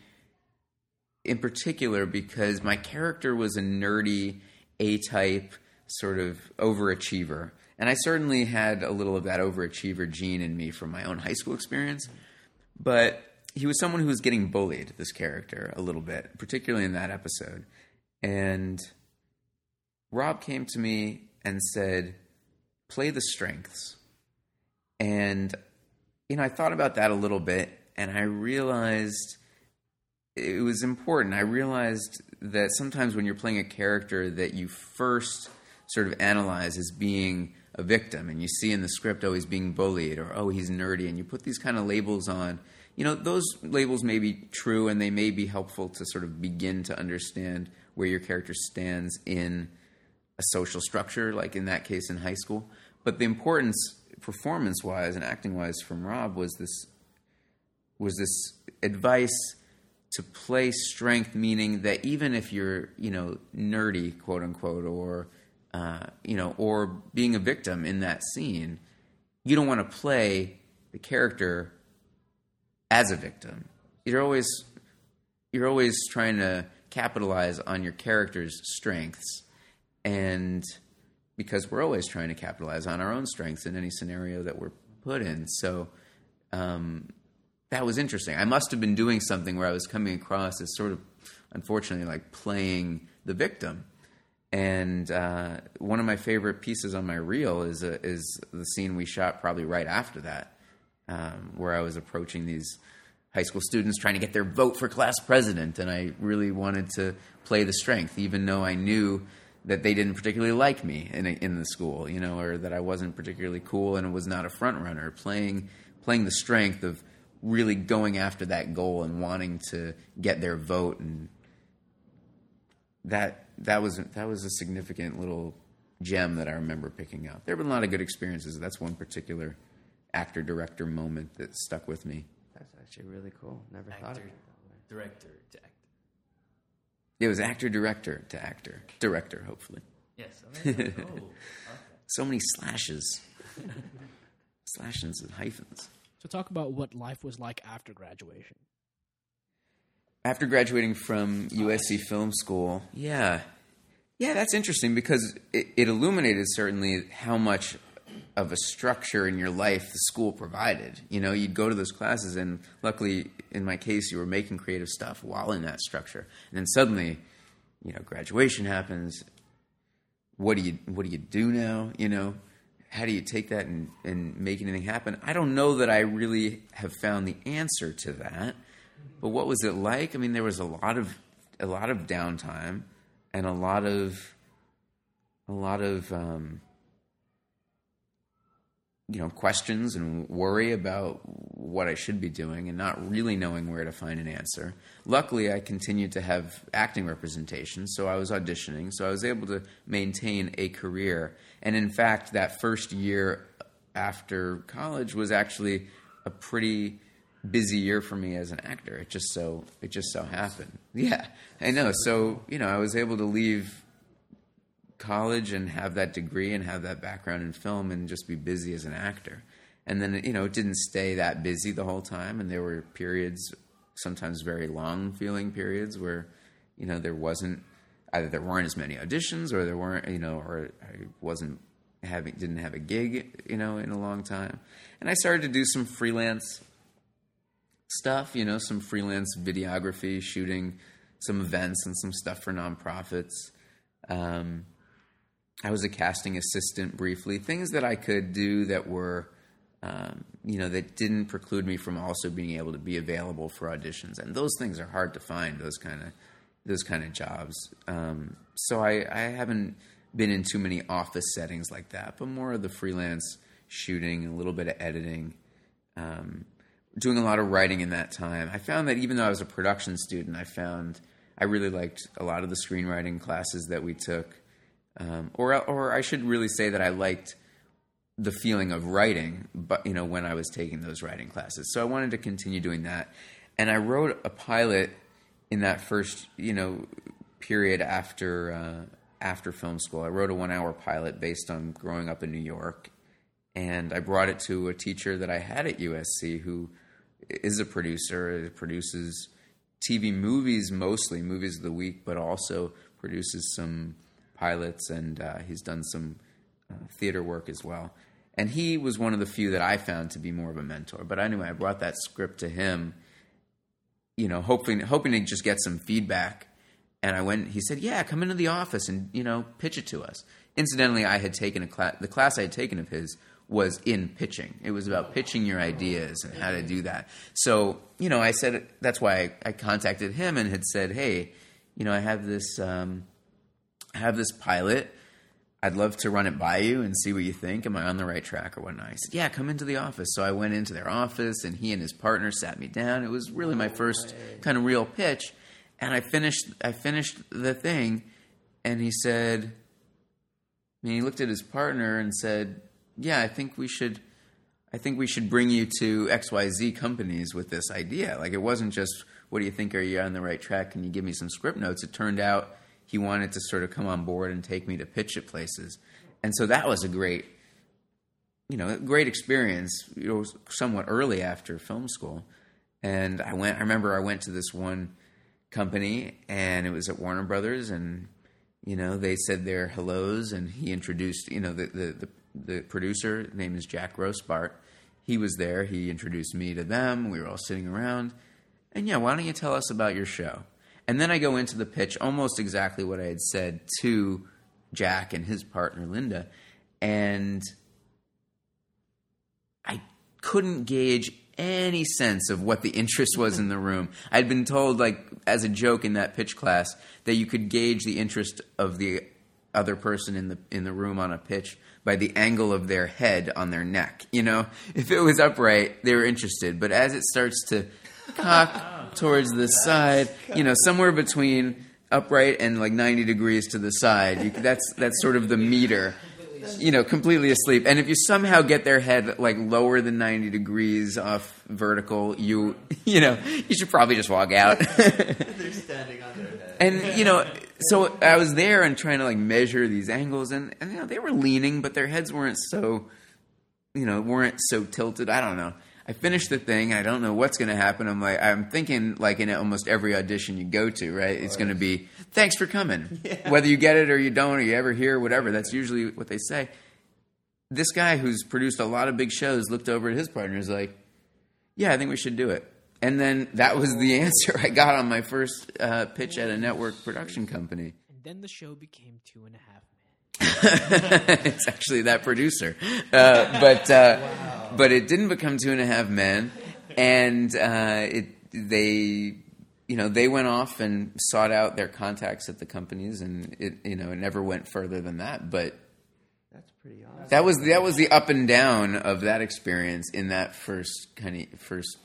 in particular because my character was a nerdy, A-type sort of overachiever, and I certainly had a little of that overachiever gene in me from my own high school experience, but he was someone who was getting bullied. This character a little bit, particularly in that episode, and Rob came to me and said, "Play the strengths." And you know, I thought about that a little bit and I realized it was important. I realized that sometimes when you're playing a character that you first sort of analyze as being a victim and you see in the script oh he's being bullied or oh he's nerdy and you put these kind of labels on you know those labels may be true and they may be helpful to sort of begin to understand where your character stands in a social structure, like in that case in high school. But the importance, performance wise and acting wise, from Rob was this was this advice to play strength, meaning that even if you're you know nerdy, quote unquote, or uh, you know, or being a victim in that scene, you don't want to play the character as a victim. You're always you're always trying to capitalize on your character's strengths and because we're always trying to capitalize on our own strengths in any scenario that we're put in. So um, that was interesting. I must have been doing something where i was coming across as sort of unfortunately like playing the victim And uh, one of my favorite pieces on my reel is uh, is the scene we shot probably right after that, um, where I was approaching these high school students trying to get their vote for class president, and I really wanted to play the strength, even though I knew that they didn't particularly like me in a, in the school, you know, or that I wasn't particularly cool and was not a front runner. Playing playing the strength of really going after that goal and wanting to get their vote and that that was that was a significant little gem that I remember picking up. There have been a lot of good experiences. That's one particular actor director moment that stuck with me. That's actually really cool. Never thought of it that way. director to actor. It was actor director to actor director. Hopefully, Yes. I mean, oh, okay. so many slashes, slashes and hyphens. So talk about what life was like after graduation. After graduating from USC Film School, yeah, yeah, that's interesting because it, it illuminated certainly how much of a structure in your life the school provided. You know, you'd go to those classes, and luckily, in my case, you were making creative stuff while in that structure, and then suddenly, you know, graduation happens. What do you What do you do now? You know, how do you take that and, and make anything happen? I don't know that I really have found the answer to that. But what was it like? I mean, there was a lot of a lot of downtime and a lot of a lot of um, you know questions and worry about what I should be doing and not really knowing where to find an answer. Luckily, I continued to have acting representation, so I was auditioning, so I was able to maintain a career. And in fact, that first year after college was actually a pretty busy year for me as an actor. It just so it just so happened. Yeah, I know. So you know, I was able to leave college and have that degree and have that background in film and just be busy as an actor. And then you know, it didn't stay that busy the whole time, and there were periods, sometimes very long feeling periods where you know there wasn't either there weren't as many auditions or there weren't you know or I wasn't having didn't have a gig you know in a long time and i started to do some freelance stuff, you know, some freelance videography, shooting some events and some stuff for nonprofits. Um, I was a casting assistant briefly, things that I could do that were, um, you know, that didn't preclude me from also being able to be available for auditions. And those things are hard to find. Those kind of those kind of jobs. Um, so I, I haven't been in too many office settings like that, but more of the freelance shooting, a little bit of editing. Um, doing a lot of writing in that time. I found that even though I was a production student, I found I really liked a lot of the screenwriting classes that we took, um, or or I should really say that I liked the feeling of writing, but you know when I was taking those writing classes. So I wanted to continue doing that, and I wrote a pilot in that first you know period after uh, after film school. I wrote a one hour pilot based on growing up in New York, and I brought it to a teacher that I had at USC who is a producer, It produces TV movies mostly, movies of the week, but also produces some pilots and uh, he's done some uh, theater work as well. And he was one of the few that I found to be more of a mentor. But anyway, I brought that script to him, you know, hoping hoping to just get some feedback. And I went. He said, "Yeah, come into the office and you know pitch it to us." Incidentally, I had taken a class. The class I had taken of his was in pitching. It was about pitching your ideas and how to do that. So, you know, I said that's why I, I contacted him and had said, "Hey, you know, I have this um, I have this pilot. I'd love to run it by you and see what you think. Am I on the right track or whatnot?" He said, "Yeah, come into the office." So I went into their office and he and his partner sat me down. It was really my first kind of real pitch, and I finished I finished the thing, and he said. I mean, he looked at his partner and said, yeah, I think we should. I think we should bring you to XYZ companies with this idea. Like it wasn't just, what do you think? Are you on the right track? Can you give me some script notes? It turned out he wanted to sort of come on board and take me to pitch at places, and so that was a great, you know, great experience. You know, somewhat early after film school, and I went. I remember I went to this one company, and it was at Warner Brothers, and you know they said their hellos, and he introduced, you know, the the, the the producer, name is Jack Grossbart. He was there. He introduced me to them. We were all sitting around. And yeah, why don't you tell us about your show? And then I go into the pitch almost exactly what I had said to Jack and his partner Linda, and I couldn't gauge any sense of what the interest was in the room. I'd been told, like as a joke in that pitch class, that you could gauge the interest of the other person in the in the room on a pitch by the angle of their head on their neck. You know, if it was upright, they were interested, but as it starts to cock towards the side, you know, somewhere between upright and like 90 degrees to the side, you, that's that's sort of the meter you know, completely asleep. And if you somehow get their head like lower than 90 degrees off vertical, you, you know, you should probably just walk out. They're standing on their head. and, you know, so I was there and trying to like measure these angles and, and, you know, they were leaning, but their heads weren't so, you know, weren't so tilted. I don't know. I finished the thing. and I don't know what's going to happen. I'm like, I'm thinking like in almost every audition you go to, right? It's going to be, thanks for coming. Whether you get it or you don't, or you ever hear, whatever. That's usually what they say. This guy who's produced a lot of big shows looked over at his partner and was like, yeah, I think we should do it. And then that was the answer I got on my first uh, pitch at a network production company. And then the show became Two and a Half Men. it's actually that producer, uh, but uh, but it didn't become Two and a Half Men, and uh, it they you know they went off and sought out their contacts at the companies, and it you know it never went further than that. But That's pretty awesome. that was that was the up and down of that experience in that first kind of first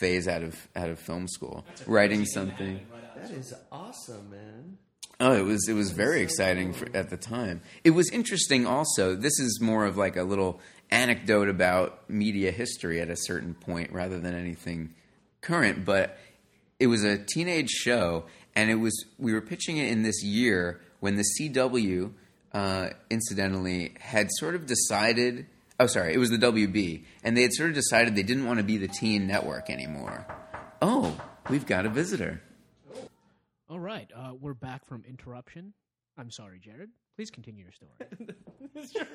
phase out of out of film school, writing something. That is awesome, man. Oh, it was it was very exciting for, at the time. It was interesting also. This is more of like a little anecdote about media history at a certain point rather than anything current, but it was a teenage show and it was we were pitching it in this year when the CW uh, incidentally had sort of decided oh sorry, it was the WB and they had sort of decided they didn't want to be the teen network anymore. Oh, we've got a visitor. All right, uh, we're back from interruption. I'm sorry, Jared. Please continue your story.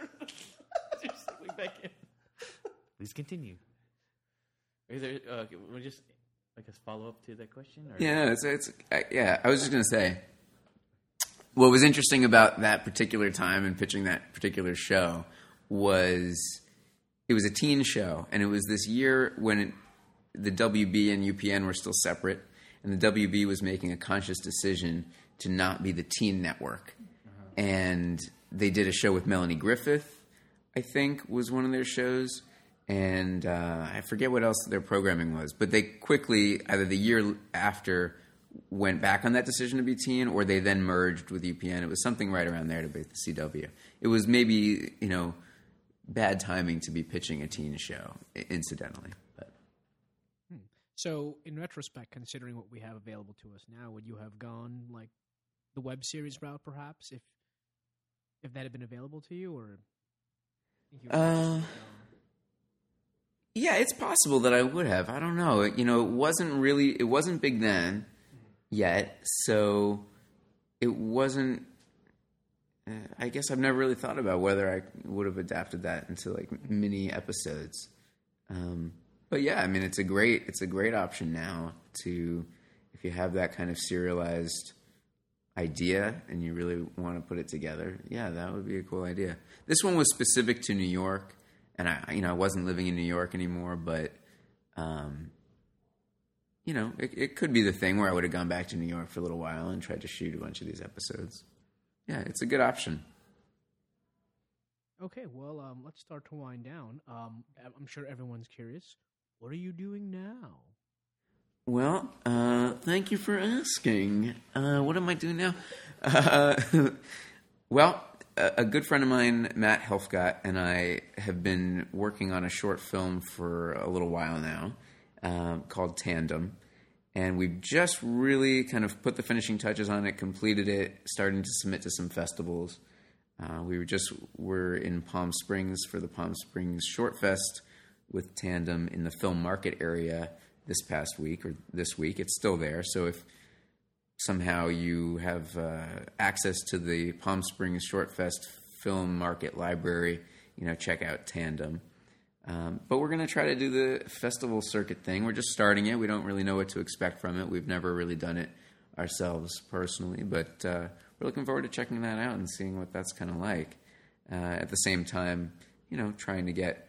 Please continue. Is there, uh, we just like a follow up to that question? Or? Yeah, no, it's, it's I, yeah. I was just gonna say, what was interesting about that particular time and pitching that particular show was it was a teen show, and it was this year when it, the WB and UPN were still separate, and the WB was making a conscious decision to not be the teen network, and they did a show with Melanie Griffith, I think was one of their shows, and uh, I forget what else their programming was, but they quickly either the year after went back on that decision to be teen, or they then merged with UPN. It was something right around there to be the CW. It was maybe you know bad timing to be pitching a teen show, incidentally. But So, in retrospect, considering what we have available to us now, would you have gone like the web series route, perhaps, if if that had been available to you, or? you Uh, yeah, it's possible that I would have. I don't know. It- You know, it wasn't really. It wasn't big then yet, so it wasn't. Uh, I guess I've never really thought about whether I would have adapted that into like mini episodes. Um, but yeah, I mean, it's a great it's a great option now to if you have that kind of serialized idea and you really want to put it together. Yeah, that would be a cool idea. This one was specific to New York, and I you know I wasn't living in New York anymore, but um, you know it, it could be the thing where I would have gone back to New York for a little while and tried to shoot a bunch of these episodes. Yeah, it's a good option. Okay, well, um, let's start to wind down. Um, I'm- sure everyone's curious. What are you doing now? Well, uh, thank you for asking. Uh, what am I doing now? Uh, well, a, a good friend of mine, Matt Helfgott, and I have been working on a short film for a little while now um, called Tandem. And we've just really kind of put the finishing touches on it, completed it, starting to submit to some festivals. Uh, we were just were in Palm Springs for the Palm Springs Short Fest with Tandem in the film market area this past week or this week. It's still there. So if somehow you have uh, access to the Palm Springs Short Fest film market library, you know, check out Tandem. Um, but we're going to try to do the festival circuit thing. We're just starting it. We don't really know what to expect from it. We've never really done it ourselves personally, but uh, we're looking forward to checking that out and seeing what that's kind of like. Uh, at the same time, you know, trying to get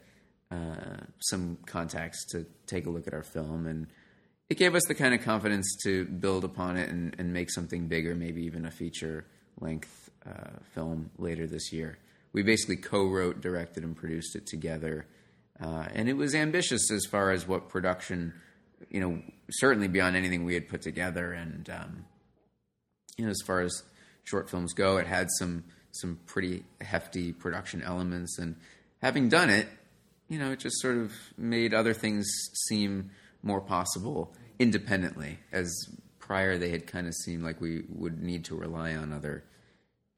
uh, some contacts to take a look at our film and it gave us the kind of confidence to build upon it and, and make something bigger, maybe even a feature length uh, film later this year. We basically co wrote, directed, and produced it together. Uh, and it was ambitious as far as what production, you know, certainly beyond anything we had put together. And, um, you know, as far as short films go, it had some some pretty hefty production elements. And having done it, you know, it just sort of made other things seem more possible independently. As prior, they had kind of seemed like we would need to rely on other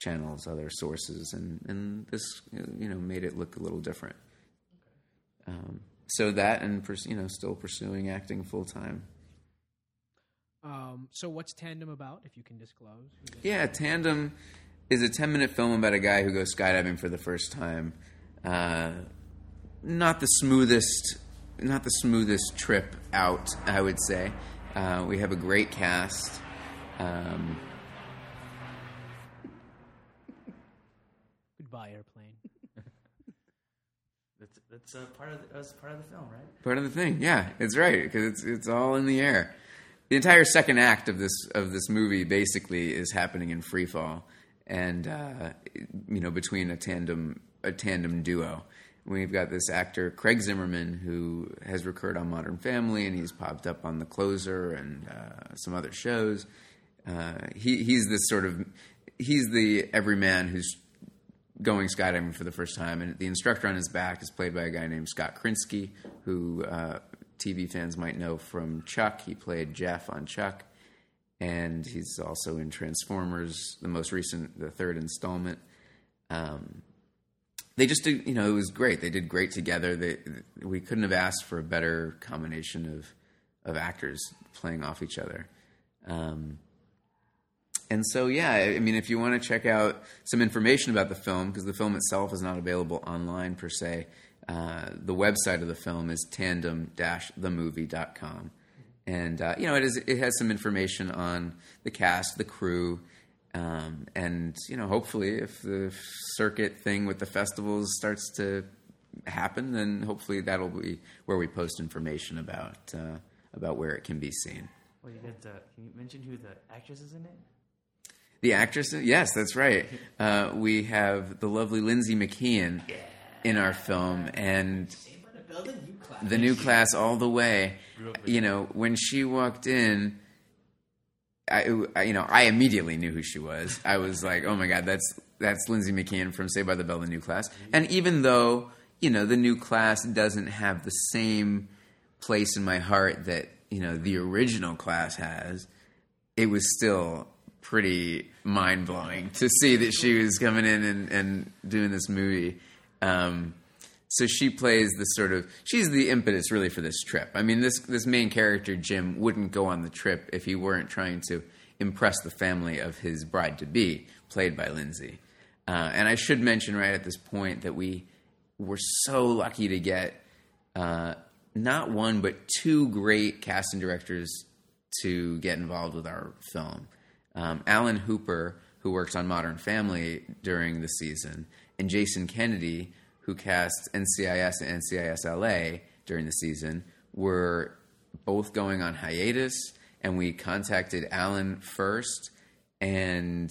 channels, other sources, and and this you know made it look a little different. Um, so that and you know still pursuing acting full time. Um, so what's Tandem about, if you can disclose? Yeah, Tandem is a 10 minute film about a guy who goes skydiving for the first time. Uh, not the smoothest, not the smoothest trip out, I would say. Uh, we have a great cast. Um, That's that's uh, part of the, that's part of the film, right? part of the thing, yeah, it's right because it's it's all in the air. The entire second act of this of this movie basically is happening in free fall, and uh, you know between a tandem a tandem duo. We've got this actor Craig Zimmerman who has recurred on Modern Family, and he's popped up on The Closer and uh, some other shows. Uh, he he's this sort of he's the everyman who's going skydiving for the first time, and the instructor on his back is played by a guy named Scott Krinsky, who uh, TV fans might know from Chuck. He played Jeff on Chuck, and he's also in Transformers, the most recent, the third installment. Um, they just did, you know, it was great. They did great together. They, we couldn't have asked for a better combination of of actors playing off each other. Um, and so, yeah, I mean, if you want to check out some information about the film, because the film itself is not available online per se, uh, the website of the film is tandem-themovie.com. And, uh, you know, it, is, it has some information on the cast, the crew, um, and, you know, hopefully if the circuit thing with the festivals starts to happen, then hopefully that'll be where we post information about, uh, about where it can be seen. Well, you got. Uh, can you mention who the actress is in it? The actress? Yes, that's right. Uh, we have the lovely Lindsey McKeon in our film, and the new class all the way. You know, when she walked in, I, I- you know, I immediately knew who she was. I was like, oh my god, that's that's Lindsey McKeon from Saved by the Bell, the new class. And even though you know the new class doesn't have the same place in my heart that you know the original class has, it was still pretty mind blowing to see that she was coming in and, and doing this movie. Um, so she plays the sort of she's the impetus really for this trip. I mean, this this main character Jim wouldn't go on the trip if he weren't trying to impress the family of his bride to be, played by Lindsey. Uh, and I should mention right at this point that we were so lucky to get uh, not one but two great casting directors to get involved with our film. Um, Alan Hooper, who works on Modern Family during the season, and Jason Kennedy, who cast NCIS and NCIS LA during the season, were both going on hiatus. And we contacted Alan first, and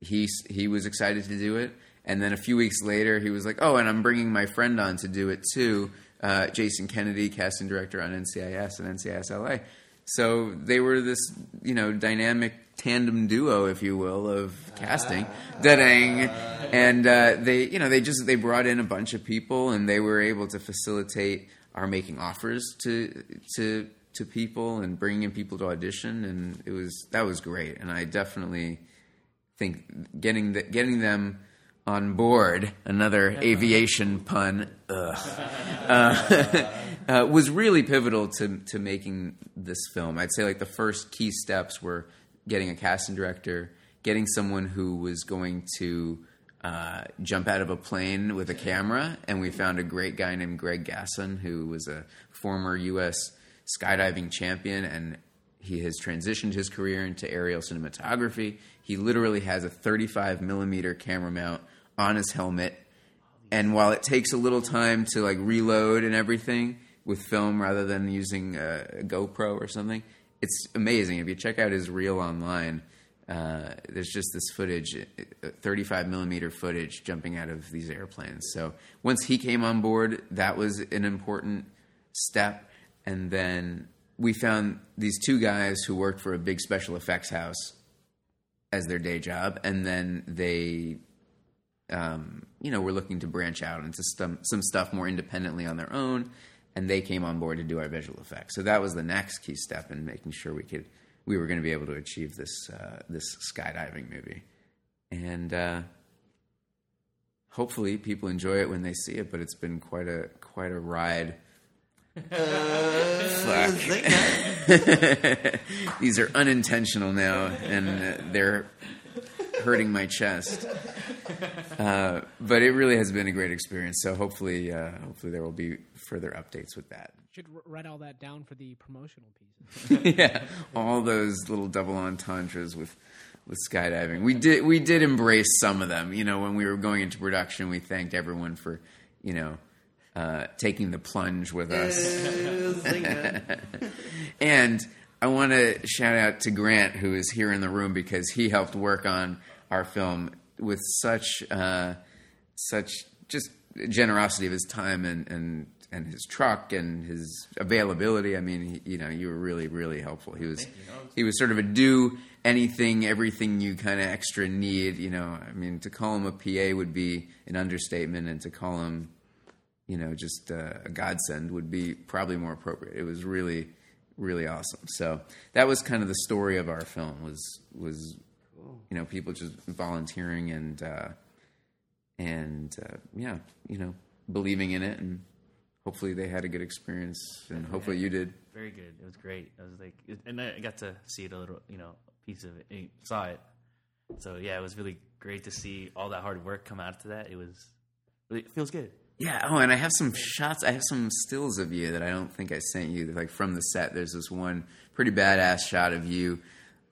he he was excited to do it. And then a few weeks later, he was like, "Oh, and I'm bringing my friend on to do it too." Uh, Jason Kennedy, casting director on NCIS and NCIS LA. So they were this, you know, dynamic tandem duo, if you will, of casting. Da-dang. And uh, they, you know, they just they brought in a bunch of people, and they were able to facilitate our making offers to to to people and bringing in people to audition, and it was that was great. And I definitely think getting the, getting them on board another aviation pun ugh, uh, uh, was really pivotal to to making this film. I'd say like the first key steps were getting a casting director, getting someone who was going to uh, jump out of a plane with a camera, and we found a great guy named Greg Gasson who was a former U.S. skydiving champion and he has transitioned his career into aerial cinematography. He literally has a 35 millimeter camera mount on his helmet, and while it takes a little time to like reload and everything with film rather than using a, a GoPro or something, it's amazing. If you check out his reel online, uh, there's just this footage, uh, 35 millimeter footage jumping out of these airplanes. So once he came on board, that was an important step. And then we found these two guys who worked for a big special effects house as their day job, and then they, um, you know, were looking to branch out into some some stuff more independently on their own, and they came on board to do our visual effects. So that was the next key step in making sure we could we were going to be able to achieve this uh, this skydiving movie, and uh, hopefully people enjoy it when they see it. But it's been quite a quite a ride. Fuck. These are unintentional now, and uh, they're hurting my chest. Uh, but it really has been a great experience. So hopefully, uh, hopefully there will be further updates with that. Should write all that down for the promotional pieces. yeah, all those little double entendres with with skydiving. We did we did embrace some of them. You know, when we were going into production, we thanked everyone for you know uh, taking the plunge with us. and I want to shout out to Grant, who is here in the room because he helped work on our film with such uh, such just generosity of his time and and and his truck and his availability. I mean, he, you know, you were really really helpful. He was he was sort of a do anything, everything you kind of extra need. You know, I mean, to call him a PA would be an understatement, and to call him you know, just uh, a godsend would be probably more appropriate. It was really, really awesome. So that was kind of the story of our film was was you know people just volunteering and uh, and uh, yeah, you know, believing in it and hopefully they had a good experience and hopefully you did. Very good. It was great. I was like, and I got to see it a little, you know, piece of it. I saw it. So yeah, it was really great to see all that hard work come out to that. It was, it feels good. Yeah. Oh, and I have some shots. I have some stills of you that I don't think I sent you. Like from the set, there's this one pretty badass shot of you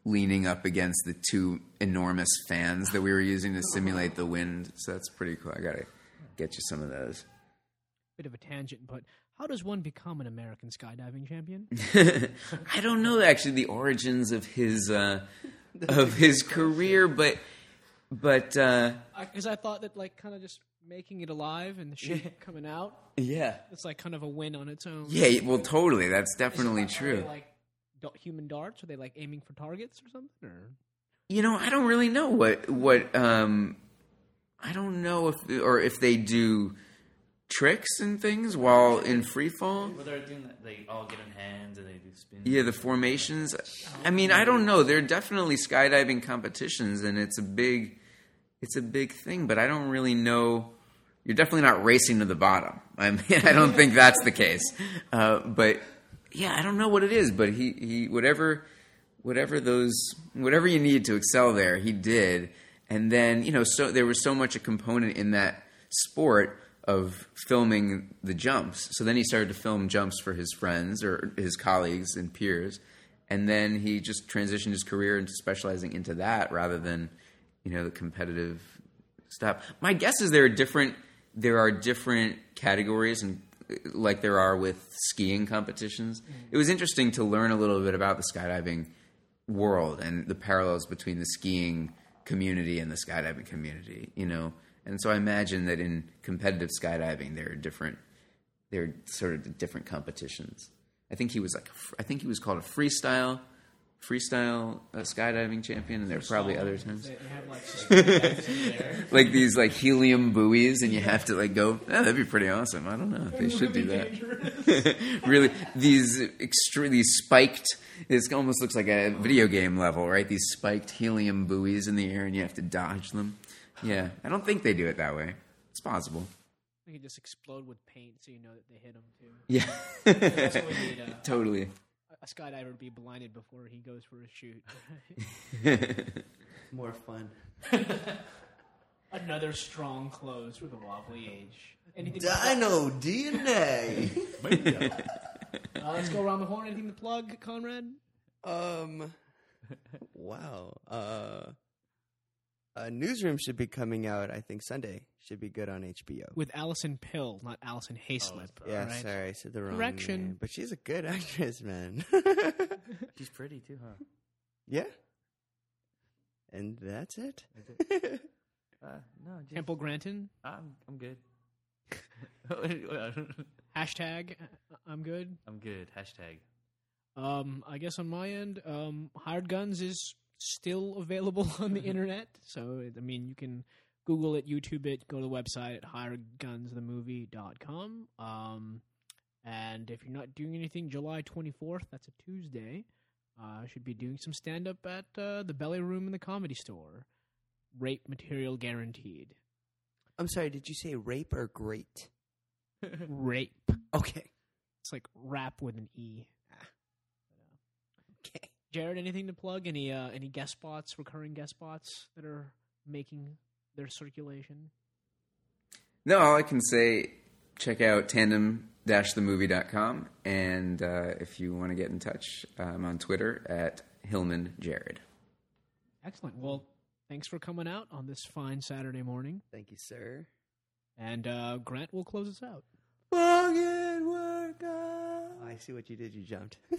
leaning up against the two enormous fans that we were using to simulate the wind. So that's pretty cool. I gotta get you some of those. Bit of a tangent, but how does one become an American skydiving champion? I don't know actually the origins of his uh, of his career, but but uh, Because I, thought that like kind of just making it alive and the shit coming out, yeah, it's like kind of a win on its own. yeah. Well, totally. That's definitely true. like human darts? Are they like aiming for targets or something? Or You know, I don't really know what what um I don't know if or if they do tricks and things while in free fall. Well, they're doing that. They all get in hands and they do spins. Yeah, the formations. I mean, I don't know. There are definitely skydiving competitions and it's a big it's a big thing, but I don't really know you're definitely not racing to the bottom. I mean, I don't think that's the case. Uh, but yeah, I don't know what it is, but he, he whatever whatever those whatever you need to excel there, he did. And then you know, so there was so much a component in that sport of filming the jumps. So then he started to film jumps for his friends or his colleagues and peers, and then he just transitioned his career into specializing into that rather than you know the competitive stuff. My guess is there are different there are different categories and like there are with skiing competitions. Mm-hmm. It was interesting to learn a little bit about the skydiving world and the parallels between the skiing community and the skydiving community, you know. And so I imagine that in competitive skydiving there are different there are sort of different competitions. I think he was like a I think he was called a freestyle freestyle uh, skydiving champion and there are probably other times. They, they have like suspended in there. like these like helium buoys and you have to like go yeah, that'd be pretty awesome. I don't know if they should do that. really these extre- these spiked This almost looks like a video game level right? These spiked helium buoys in the air and you have to dodge them. Yeah i don't think they do it that way. It's possible. They could just explode with paint, so you know that they hit them too. yeah. That's what we need. Uh, totally a skydiver to be blinded before he goes for a shoot. More fun. Another strong close for the wobbly age. Anything? Dino DNA. Uh, let's go around the horn. Anything to plug, Conrad? Um. wow. Uh. A newsroom should be coming out. I think Sunday should be good on HBO. With Alison Pill, not Alison Haislip. Oh, yeah, right? sorry, I said the wrong Correction. name, but she's a good actress, man. She's pretty too, huh? yeah. And that's it. Uh, no, just, Temple Grandin. I'm I'm good. Hashtag. uh, I'm good. I'm good. Hashtag. Um, I guess on my end, um, Hired Guns is still available on the internet. So, I mean, you can Google it, YouTube it, go to the website at hiredgunsthemovie.com. Um, and if you're not doing anything, July 24th, that's a Tuesday, uh, I should be doing some stand up at uh, the Belly Room in the Comedy Store. Rape material guaranteed. I'm sorry. Did you say rape or great? Rape. Okay. It's like rap with an E. Okay. Jared, anything to plug? Any uh, any guest spots, recurring guest spots that are making their circulation? No, all I can say, check out tandem-themovie.com. And uh, if you want to get in touch, I'm on Twitter at Hillman Jared. Excellent. Well, thanks for coming out on this fine Saturday morning. Thank you, sir. And uh, Grant will close us out. Fucking work out. I see what you did. You jumped.